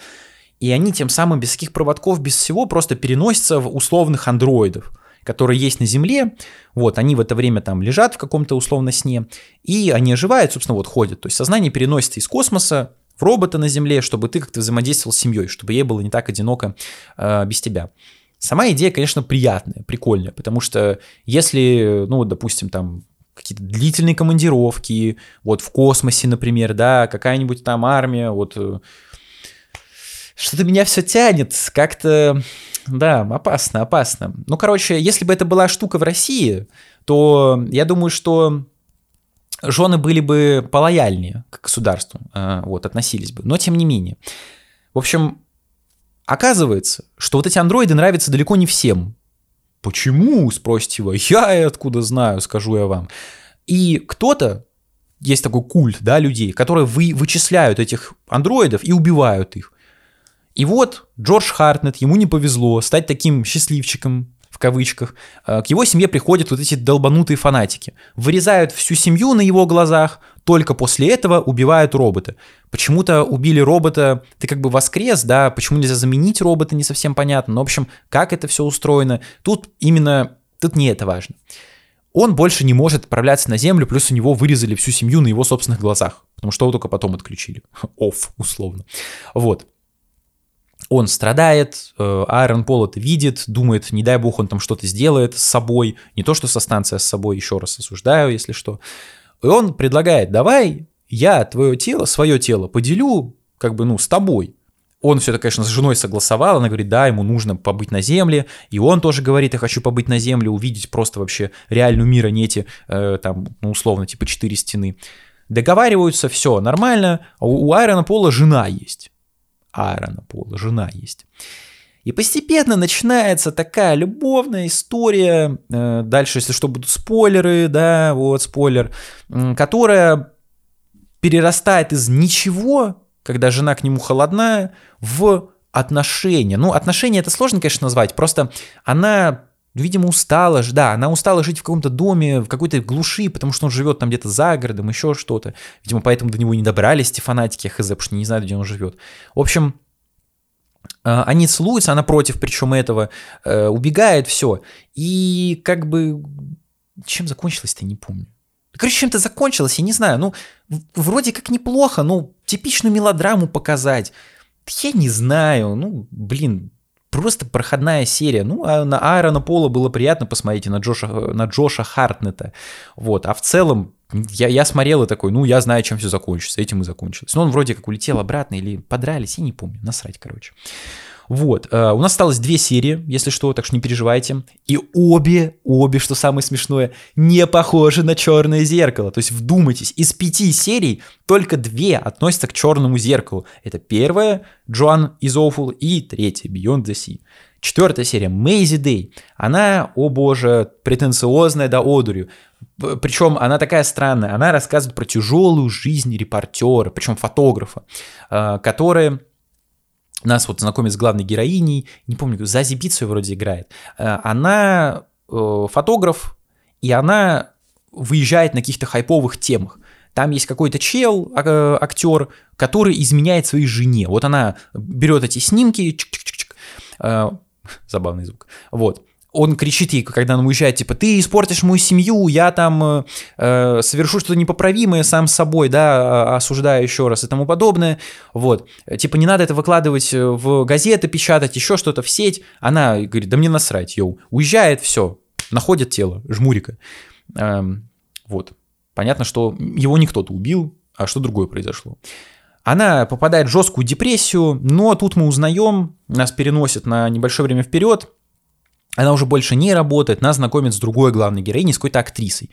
И они тем самым без всяких проводков, без всего просто переносятся в условных андроидов, которые есть на Земле. Вот, они в это время там лежат в каком-то условно сне, и они оживают, собственно, вот ходят. То есть сознание переносится из космоса в робота на Земле, чтобы ты как-то взаимодействовал с семьей, чтобы ей было не так одиноко э, без тебя. Сама идея, конечно, приятная, прикольная, потому что если, ну, допустим, там какие-то длительные командировки, вот в космосе, например, да, какая-нибудь там армия, вот э, что-то меня все тянет, как-то, да, опасно, опасно. Ну, короче, если бы это была штука в России, то я думаю, что жены были бы полояльнее к государству, э, вот, относились бы, но тем не менее. В общем, Оказывается, что вот эти андроиды нравятся далеко не всем. Почему, спросите вы? Я откуда знаю, скажу я вам. И кто-то, есть такой культ, да, людей, которые вы, вычисляют этих андроидов и убивают их. И вот Джордж Хартнет, ему не повезло стать таким счастливчиком, кавычках, э, к его семье приходят вот эти долбанутые фанатики. Вырезают всю семью на его глазах, только после этого убивают робота. Почему-то убили робота, ты как бы воскрес, да, почему нельзя заменить робота, не совсем понятно. Но, в общем, как это все устроено, тут именно, тут не это важно. Он больше не может отправляться на Землю, плюс у него вырезали всю семью на его собственных глазах, потому что его только потом отключили. Офф, условно. Вот он страдает, э, Айрон Пол это видит, думает, не дай бог он там что-то сделает с собой, не то что со станцией, а с собой, еще раз осуждаю, если что. И он предлагает, давай я твое тело, свое тело поделю как бы, ну, с тобой. Он все это, конечно, с женой согласовал, она говорит, да, ему нужно побыть на земле, и он тоже говорит, я хочу побыть на земле, увидеть просто вообще реальную мир, а не эти, э, там, ну, условно, типа четыре стены. Договариваются, все нормально, а у, у Айрона Пола жена есть. Аарона Пола, жена есть. И постепенно начинается такая любовная история, э, дальше, если что, будут спойлеры, да, вот спойлер, которая перерастает из ничего, когда жена к нему холодная, в отношения. Ну, отношения это сложно, конечно, назвать, просто она видимо, устала, да, она устала жить в каком-то доме, в какой-то глуши, потому что он живет там где-то за городом, еще что-то. Видимо, поэтому до него не добрались эти фанатики, хз, потому что не знают, где он живет. В общем, э, они целуются, она против, причем этого, э, убегает, все. И как бы, чем закончилось-то, не помню. Короче, чем-то закончилось, я не знаю, ну, вроде как неплохо, ну, типичную мелодраму показать. Я не знаю, ну, блин, просто проходная серия. Ну, а на Аарона Пола было приятно посмотреть и на Джоша, на Джоша Хартнета. Вот. А в целом, я, я смотрел и такой, ну, я знаю, чем все закончится. Этим и закончилось. Но он вроде как улетел обратно или подрались, я не помню. Насрать, короче. Вот, э, у нас осталось две серии, если что, так что не переживайте. И обе, обе, что самое смешное, не похожи на черное зеркало. То есть вдумайтесь, из пяти серий только две относятся к черному зеркалу. Это первая, Джоан из Awful, и третья, Beyond the Sea. Четвертая серия, Мейзи Дэй. Она, о боже, претенциозная до одурю. Причем она такая странная. Она рассказывает про тяжелую жизнь репортера, причем фотографа, э, который нас вот знакомит с главной героиней, не помню, Зази Бицу вроде играет. Э, она э, фотограф, и она выезжает на каких-то хайповых темах. Там есть какой-то чел, а, актер, который изменяет своей жене. Вот она берет эти снимки, чик -чик -чик забавный звук, вот, он кричит ей, когда он уезжает, типа, ты испортишь мою семью, я там э, э совершу что-то непоправимое сам с собой, да, осуждаю еще раз и тому подобное, вот. Типа, не надо это выкладывать в газеты, печатать, еще что-то в сеть. Она говорит, да мне насрать, йоу. Уезжает, все, находит тело жмурика. Эм, вот. Понятно, что его не кто-то убил, а что другое произошло. Она попадает в жесткую депрессию, но тут мы узнаем, нас переносит на небольшое время вперед, она уже больше не работает, нас знакомит с другой главной героиней, с какой-то актрисой.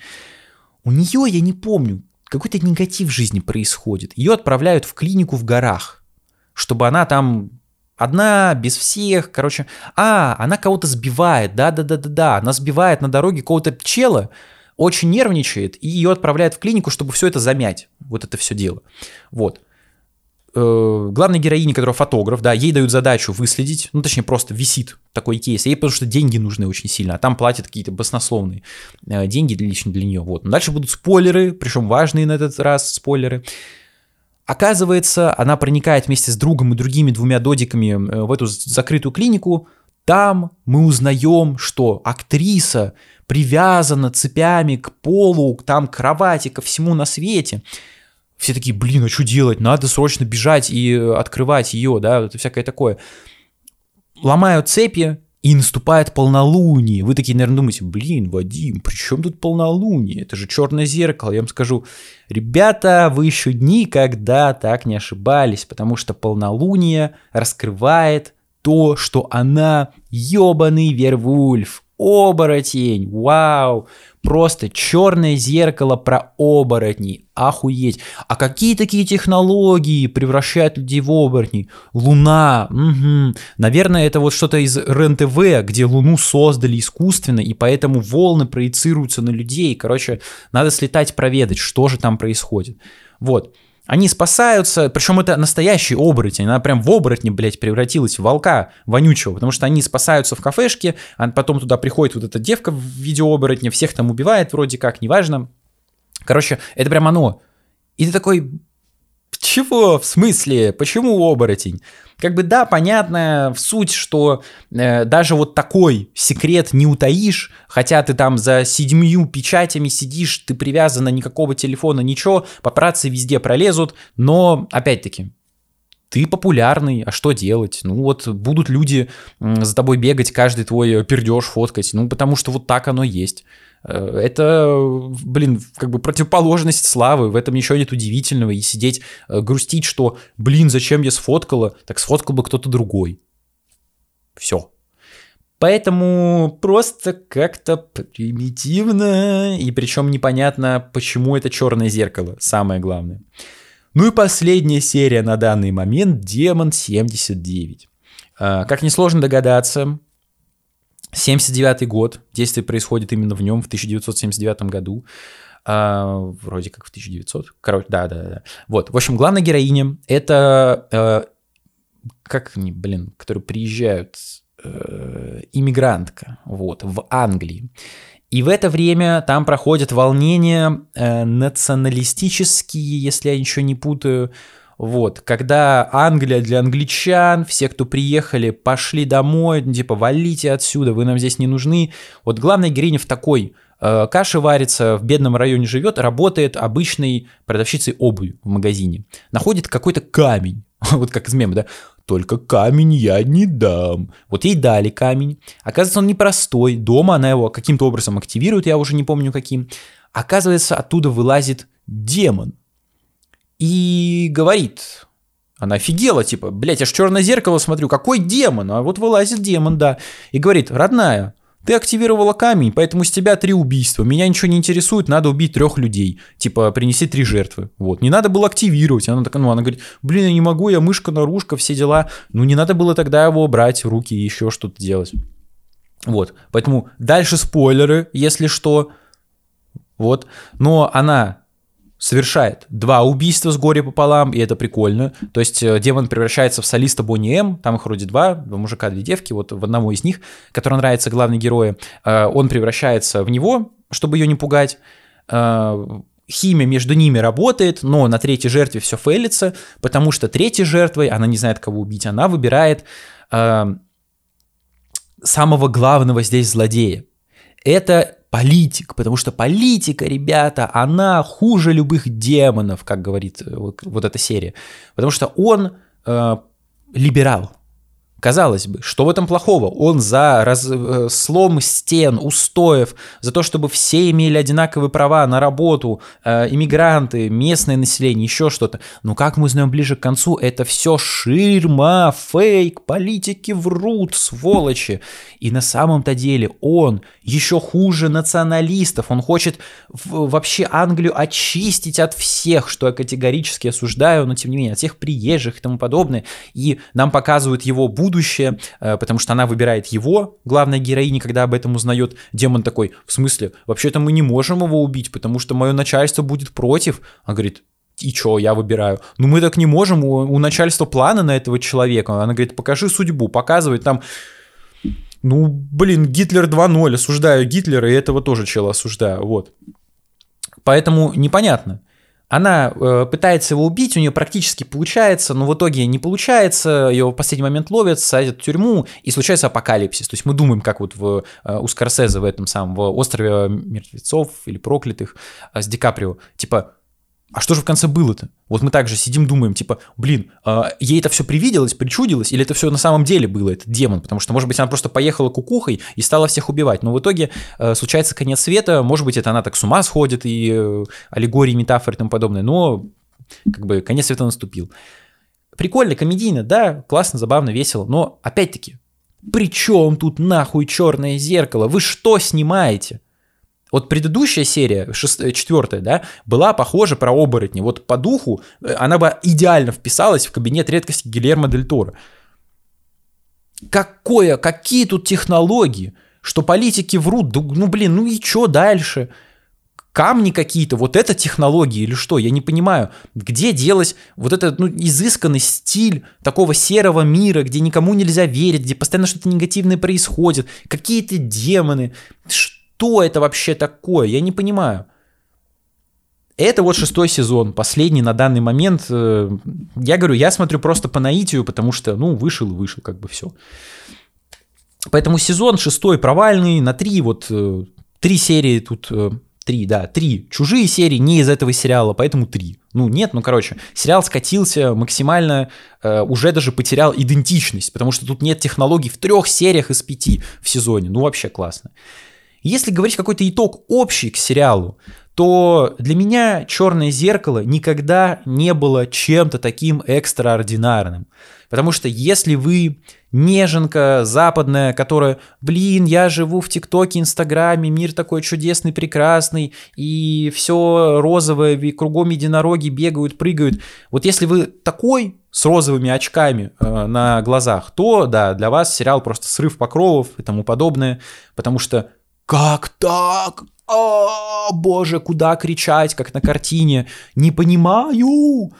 У нее, я не помню, какой-то негатив в жизни происходит. Ее отправляют в клинику в горах, чтобы она там одна, без всех, короче. А, она кого-то сбивает, да-да-да-да-да, она сбивает на дороге какого-то чела, очень нервничает, и ее отправляют в клинику, чтобы все это замять, вот это все дело. Вот э, главной героине, которая фотограф, да, ей дают задачу выследить, ну, точнее, просто висит такой кейс, ей потому что деньги нужны очень сильно, а там платят какие-то баснословные э, деньги лично для нее, вот. Но дальше будут спойлеры, причем важные на этот раз спойлеры. Оказывается, она проникает вместе с другом и другими двумя додиками э, в эту закрытую клинику, там мы узнаем, что актриса привязана цепями к полу, там кровати, ко всему на свете все такие, блин, а что делать? Надо срочно бежать и открывать ее, да, это всякое такое. Ломают цепи, и наступает полнолуние. Вы такие, наверное, думаете, блин, Вадим, при чем тут полнолуние? Это же черное зеркало. Я вам скажу, ребята, вы еще никогда так не ошибались, потому что полнолуние раскрывает то, что она ебаный Вервульф, оборотень, вау, просто черное зеркало про оборотней, охуеть. А какие такие технологии превращают людей в оборотней? Луна, угу. наверное, это вот что-то из РЕН-ТВ, где Луну создали искусственно, и поэтому волны проецируются на людей. Короче, надо слетать проведать, что же там происходит. Вот. Они спасаются, причем это настоящий оборотень, она прям в оборотне, блядь, превратилась в волка вонючего, потому что они спасаются в кафешке, а потом туда приходит вот эта девка в виде оборотня, всех там убивает вроде как, неважно. Короче, это прям оно. И ты такой, чего? В смысле? Почему оборотень? Как бы да, понятно в суть, что э, даже вот такой секрет не утаишь, хотя ты там за седьмью печатями сидишь, ты привязан никакого телефона, ничего, папарацци везде пролезут, но опять-таки ты популярный, а что делать? Ну вот будут люди за тобой бегать, каждый твой пердеж фоткать, ну потому что вот так оно есть. Э, это, блин, как бы противоположность славы, в этом ничего нет удивительного, и сидеть э, грустить, что, блин, зачем я сфоткала, так сфоткал бы кто-то другой. Все. Поэтому просто как-то примитивно, и причем непонятно, почему это черное зеркало, самое главное. Ну и последняя серия на данный момент Демон 79. А, как несложно догадаться, 79 год, действие происходит именно в нем, в 1979 году. А, вроде как в 1900. Короче, да, да, да. Вот, в общем, главная героиня — это... А, как они, блин, которые приезжают... А, иммигрантка, вот, в Англии. И в это время там проходят волнения э, националистические, если я ничего не путаю, вот, когда Англия для англичан, все, кто приехали, пошли домой, ну, типа, валите отсюда, вы нам здесь не нужны. Вот главная героиня в такой э, варится, в бедном районе живет, работает обычной продавщицей обуви в магазине. Находит какой-то камень, вот как из мема, да, только камень я не дам. Вот ей дали камень. Оказывается, он непростой. Дома она его каким-то образом активирует, я уже не помню каким. Оказывается, оттуда вылазит демон и говорит, Она офигела, типа, блядь, я ж черное зеркало смотрю, какой демон? А вот вылазит демон, да. И говорит, родная, ты активировала камень, поэтому с тебя три убийства. Меня ничего не интересует, надо убить трех людей. Типа, принеси три жертвы. Вот. Не надо было активировать. Она такая, ну, она говорит, блин, я не могу, я мышка, наружка, все дела. Ну, не надо было тогда его брать в руки и еще что-то делать. Вот. Поэтому дальше спойлеры, если что. Вот. Но она совершает два убийства с горе пополам, и это прикольно. То есть э, демон превращается в солиста Бонни М, там их вроде два, два мужика, две девки, вот в одного из них, который нравится главный герой, э, он превращается в него, чтобы ее не пугать. Э, химия между ними работает, но на третьей жертве все фейлится, потому что третьей жертвой, она не знает, кого убить, она выбирает самого главного здесь злодея. Это политик, потому что политика, ребята, она хуже любых демонов, как говорит э, вот, эта серия, потому что он э, либерал, Казалось бы, что в этом плохого? Он за раз, э, слом стен, устоев, за то, чтобы все имели одинаковые права на работу, э, иммигранты, местное население, еще что-то. Но как мы знаем ближе к концу, это все ширма, фейк, политики врут, сволочи. И на самом-то деле он еще хуже националистов. Он хочет вообще Англию очистить от всех, что я категорически осуждаю, но тем не менее, от всех приезжих и тому подобное. И нам показывают его будущее будущее, э, потому что она выбирает его, главная героиня, когда об этом узнает, демон такой, в смысле, вообще-то мы не можем его убить, потому что мое начальство будет против. Она говорит, и чё, я выбираю. Ну мы так не можем, у, у начальства планы на этого человека. Она говорит, покажи судьбу, показывает там ну, блин, Гитлер 2.0, осуждаю Гитлера, и этого тоже чела осуждаю, вот. Поэтому непонятно. Она э, пытается его убить, у нее практически получается, но в итоге не получается, ее в последний момент ловят, садят в тюрьму, и случается апокалипсис. То есть мы думаем, как вот в, э, у Скорсезе в этом самом, в «Острове мертвецов» или «Проклятых» э, с Ди Каприо. Типа, а что же в конце было-то? Вот мы также сидим, думаем, типа, блин, э, ей это все привиделось, причудилось, или это все на самом деле было, этот демон? Потому что, может быть, она просто поехала кукухой и стала всех убивать. Но в итоге э, случается конец света, может быть, это она так с ума сходит, и э, аллегории, метафоры и тому подобное, но как бы конец света наступил. Прикольно, комедийно, да, классно, забавно, весело, но опять-таки, при чем тут нахуй черное зеркало? Вы что снимаете? Вот предыдущая серия. Э, четвертая, да, была похожа про оборотни. Вот по духу э, она бы идеально вписалась в кабинет редкости Гильермо Дель Торо. Какое, какие тут технологии, что политики врут, ну блин, ну и что дальше? Камни какие-то, вот это технологии или что, я не понимаю, где делать вот этот ну, изысканный стиль такого серого мира, где никому нельзя верить, где постоянно что-то негативное происходит, какие-то демоны, что что это вообще такое? Я не понимаю. Это вот шестой сезон, последний на данный момент. Э, я говорю, я смотрю просто по наитию, потому что, ну, вышел и вышел, как бы все. Поэтому сезон шестой провальный, на три вот, э, три серии тут, э, три, да, три чужие серии, не из этого сериала, поэтому три. Ну, нет, ну, короче, сериал скатился максимально, уже даже потерял идентичность, потому что тут нет технологий в трех сериях из пяти в сезоне. Ну, вообще классно. Если говорить какой-то итог общий к сериалу, то для меня «Черное зеркало» никогда не было чем-то таким экстраординарным. Потому что если вы неженка западная, которая, блин, я живу в ТикТоке, Инстаграме, мир такой чудесный, прекрасный, и все розовое, и кругом единороги бегают, прыгают. Вот если вы такой с розовыми очками э, на глазах, то да, для вас сериал просто срыв покровов и тому подобное, потому что как так? О, боже, куда кричать, как на картине? Не понимаю.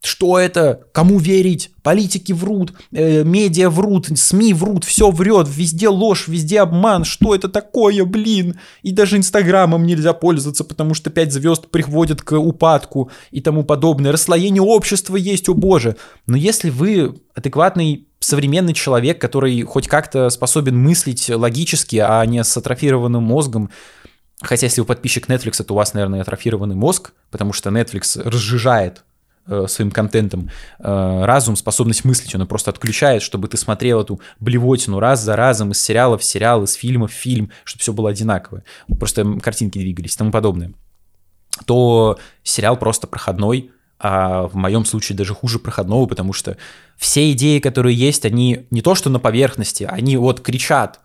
Что это? Кому верить? Политики врут, э, медиа врут, СМИ врут, все врет, везде ложь, везде обман. Что это такое, блин? И даже Инстаграмом нельзя пользоваться, потому что 5 звезд приводят к упадку и тому подобное. Расслоение общества есть, о боже. Но если вы адекватный современный человек, который хоть как-то способен мыслить логически, а не с атрофированным мозгом, Хотя, если вы подписчик Netflix, то у вас, наверное, атрофированный мозг, потому что Netflix разжижает своим контентом. Э, разум, способность мыслить, он просто отключает, чтобы ты смотрел эту блевотину раз за разом из сериала в сериал, из фильма в фильм, чтобы все было одинаковое, просто картинки двигались и тому подобное, то сериал просто проходной, а в моем случае даже хуже проходного, потому что все идеи, которые есть, они не то что на поверхности, они вот кричат.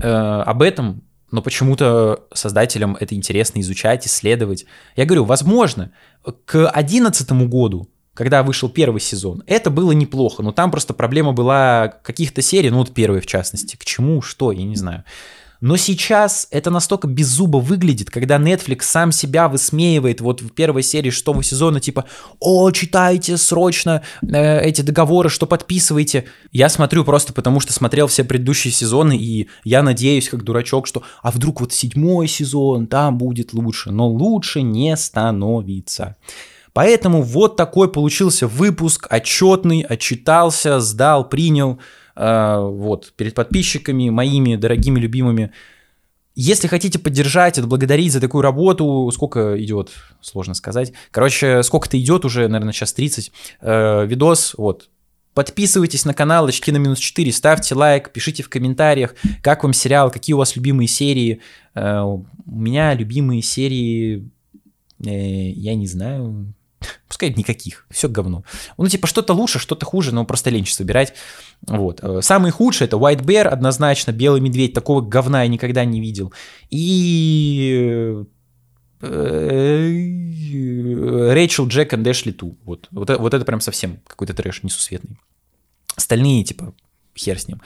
Э, об этом, но почему-то создателям это интересно изучать, исследовать. Я говорю, возможно, к одиннадцатому году, когда вышел первый сезон, это было неплохо, но там просто проблема была каких-то серий, ну вот первой в частности, к чему, что, я не знаю. Но сейчас это настолько беззубо выглядит, когда Netflix сам себя высмеивает вот в первой серии шестого сезона, типа, о, читайте срочно э, эти договоры, что подписываете. Я смотрю просто потому, что смотрел все предыдущие сезоны, и я надеюсь, как дурачок, что, а вдруг вот седьмой сезон, там будет лучше, но лучше не становится. Поэтому вот такой получился выпуск, отчетный, отчитался, сдал, принял. А, вот, перед подписчиками, моими дорогими, любимыми. Если хотите поддержать, отблагодарить за такую работу, сколько идет, сложно сказать. Короче, сколько-то идет уже, наверное, сейчас 30. Э, видос, вот, Подписывайтесь на канал Очки на минус 4, ставьте лайк, пишите в комментариях, как вам сериал, какие у вас любимые серии. Э, у меня любимые серии, э, я не знаю, Пускай никаких, все говно. Ну, типа, что-то лучше, что-то хуже, но просто ленче собирать. Вот. Э, самый худший это White Bear, однозначно, Белый Медведь, такого говна я никогда не видел. И э, Рэйчел, Джек и Дэшли Ту. Вот. Вот, вот это прям совсем какой-то трэш несусветный. Остальные, типа, хер с ним.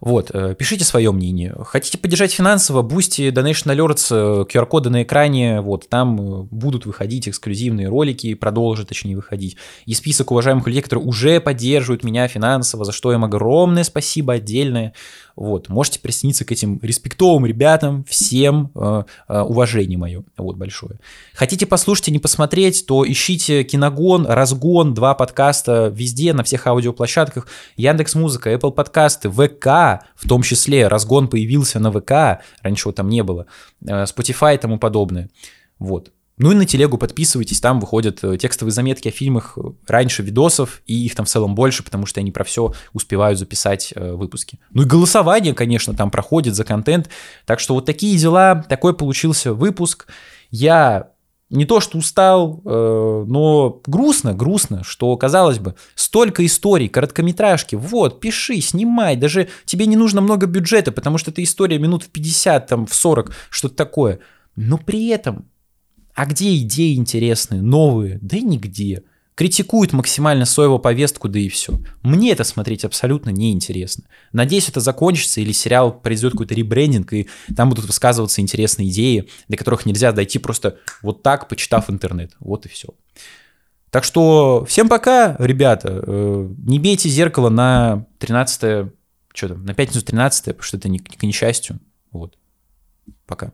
Вот, э, пишите свое мнение. Хотите поддержать финансово, Boosty, Donation Alerts, QR-коды на экране, вот, там э, будут выходить эксклюзивные ролики, продолжат, точнее, выходить. И список уважаемых людей, которые уже поддерживают меня финансово, за что им огромное спасибо отдельное. Вот, можете присоединиться к этим респектовым ребятам, всем э, э, уважение мое, вот, большое. Хотите послушать и не посмотреть, то ищите Киногон, Разгон, два подкаста везде, на всех аудиоплощадках, Яндекс Музыка, Apple подкасты, ВК, в том числе, Разгон появился на ВК, раньше его там не было, э, Spotify и тому подобное. Вот, ну и на телегу подписывайтесь, там выходят э, текстовые заметки о фильмах э, раньше видосов, и их там в целом больше, потому что они про все успевают записать э, выпуски. Ну и голосование, конечно, там проходит за контент. Так что вот такие дела, такой получился выпуск. Я не то что устал, э, но грустно, грустно, что, казалось бы, столько историй, короткометражки, вот, пиши, снимай, даже тебе не нужно много бюджета, потому что это история минут в 50, там, в 40, что-то такое. Но при этом а где идеи интересные, новые? Да и нигде. Критикуют максимально Соеву повестку, да и все. Мне это смотреть абсолютно неинтересно. Надеюсь, это закончится, или сериал произойдет какой-то ребрендинг, и там будут высказываться интересные идеи, до которых нельзя дойти просто вот так, почитав интернет. Вот и все. Так что всем пока, ребята. Э, не бейте зеркало на 13 что там, на пятницу 13 потому что это не, к несчастью. Вот. Пока.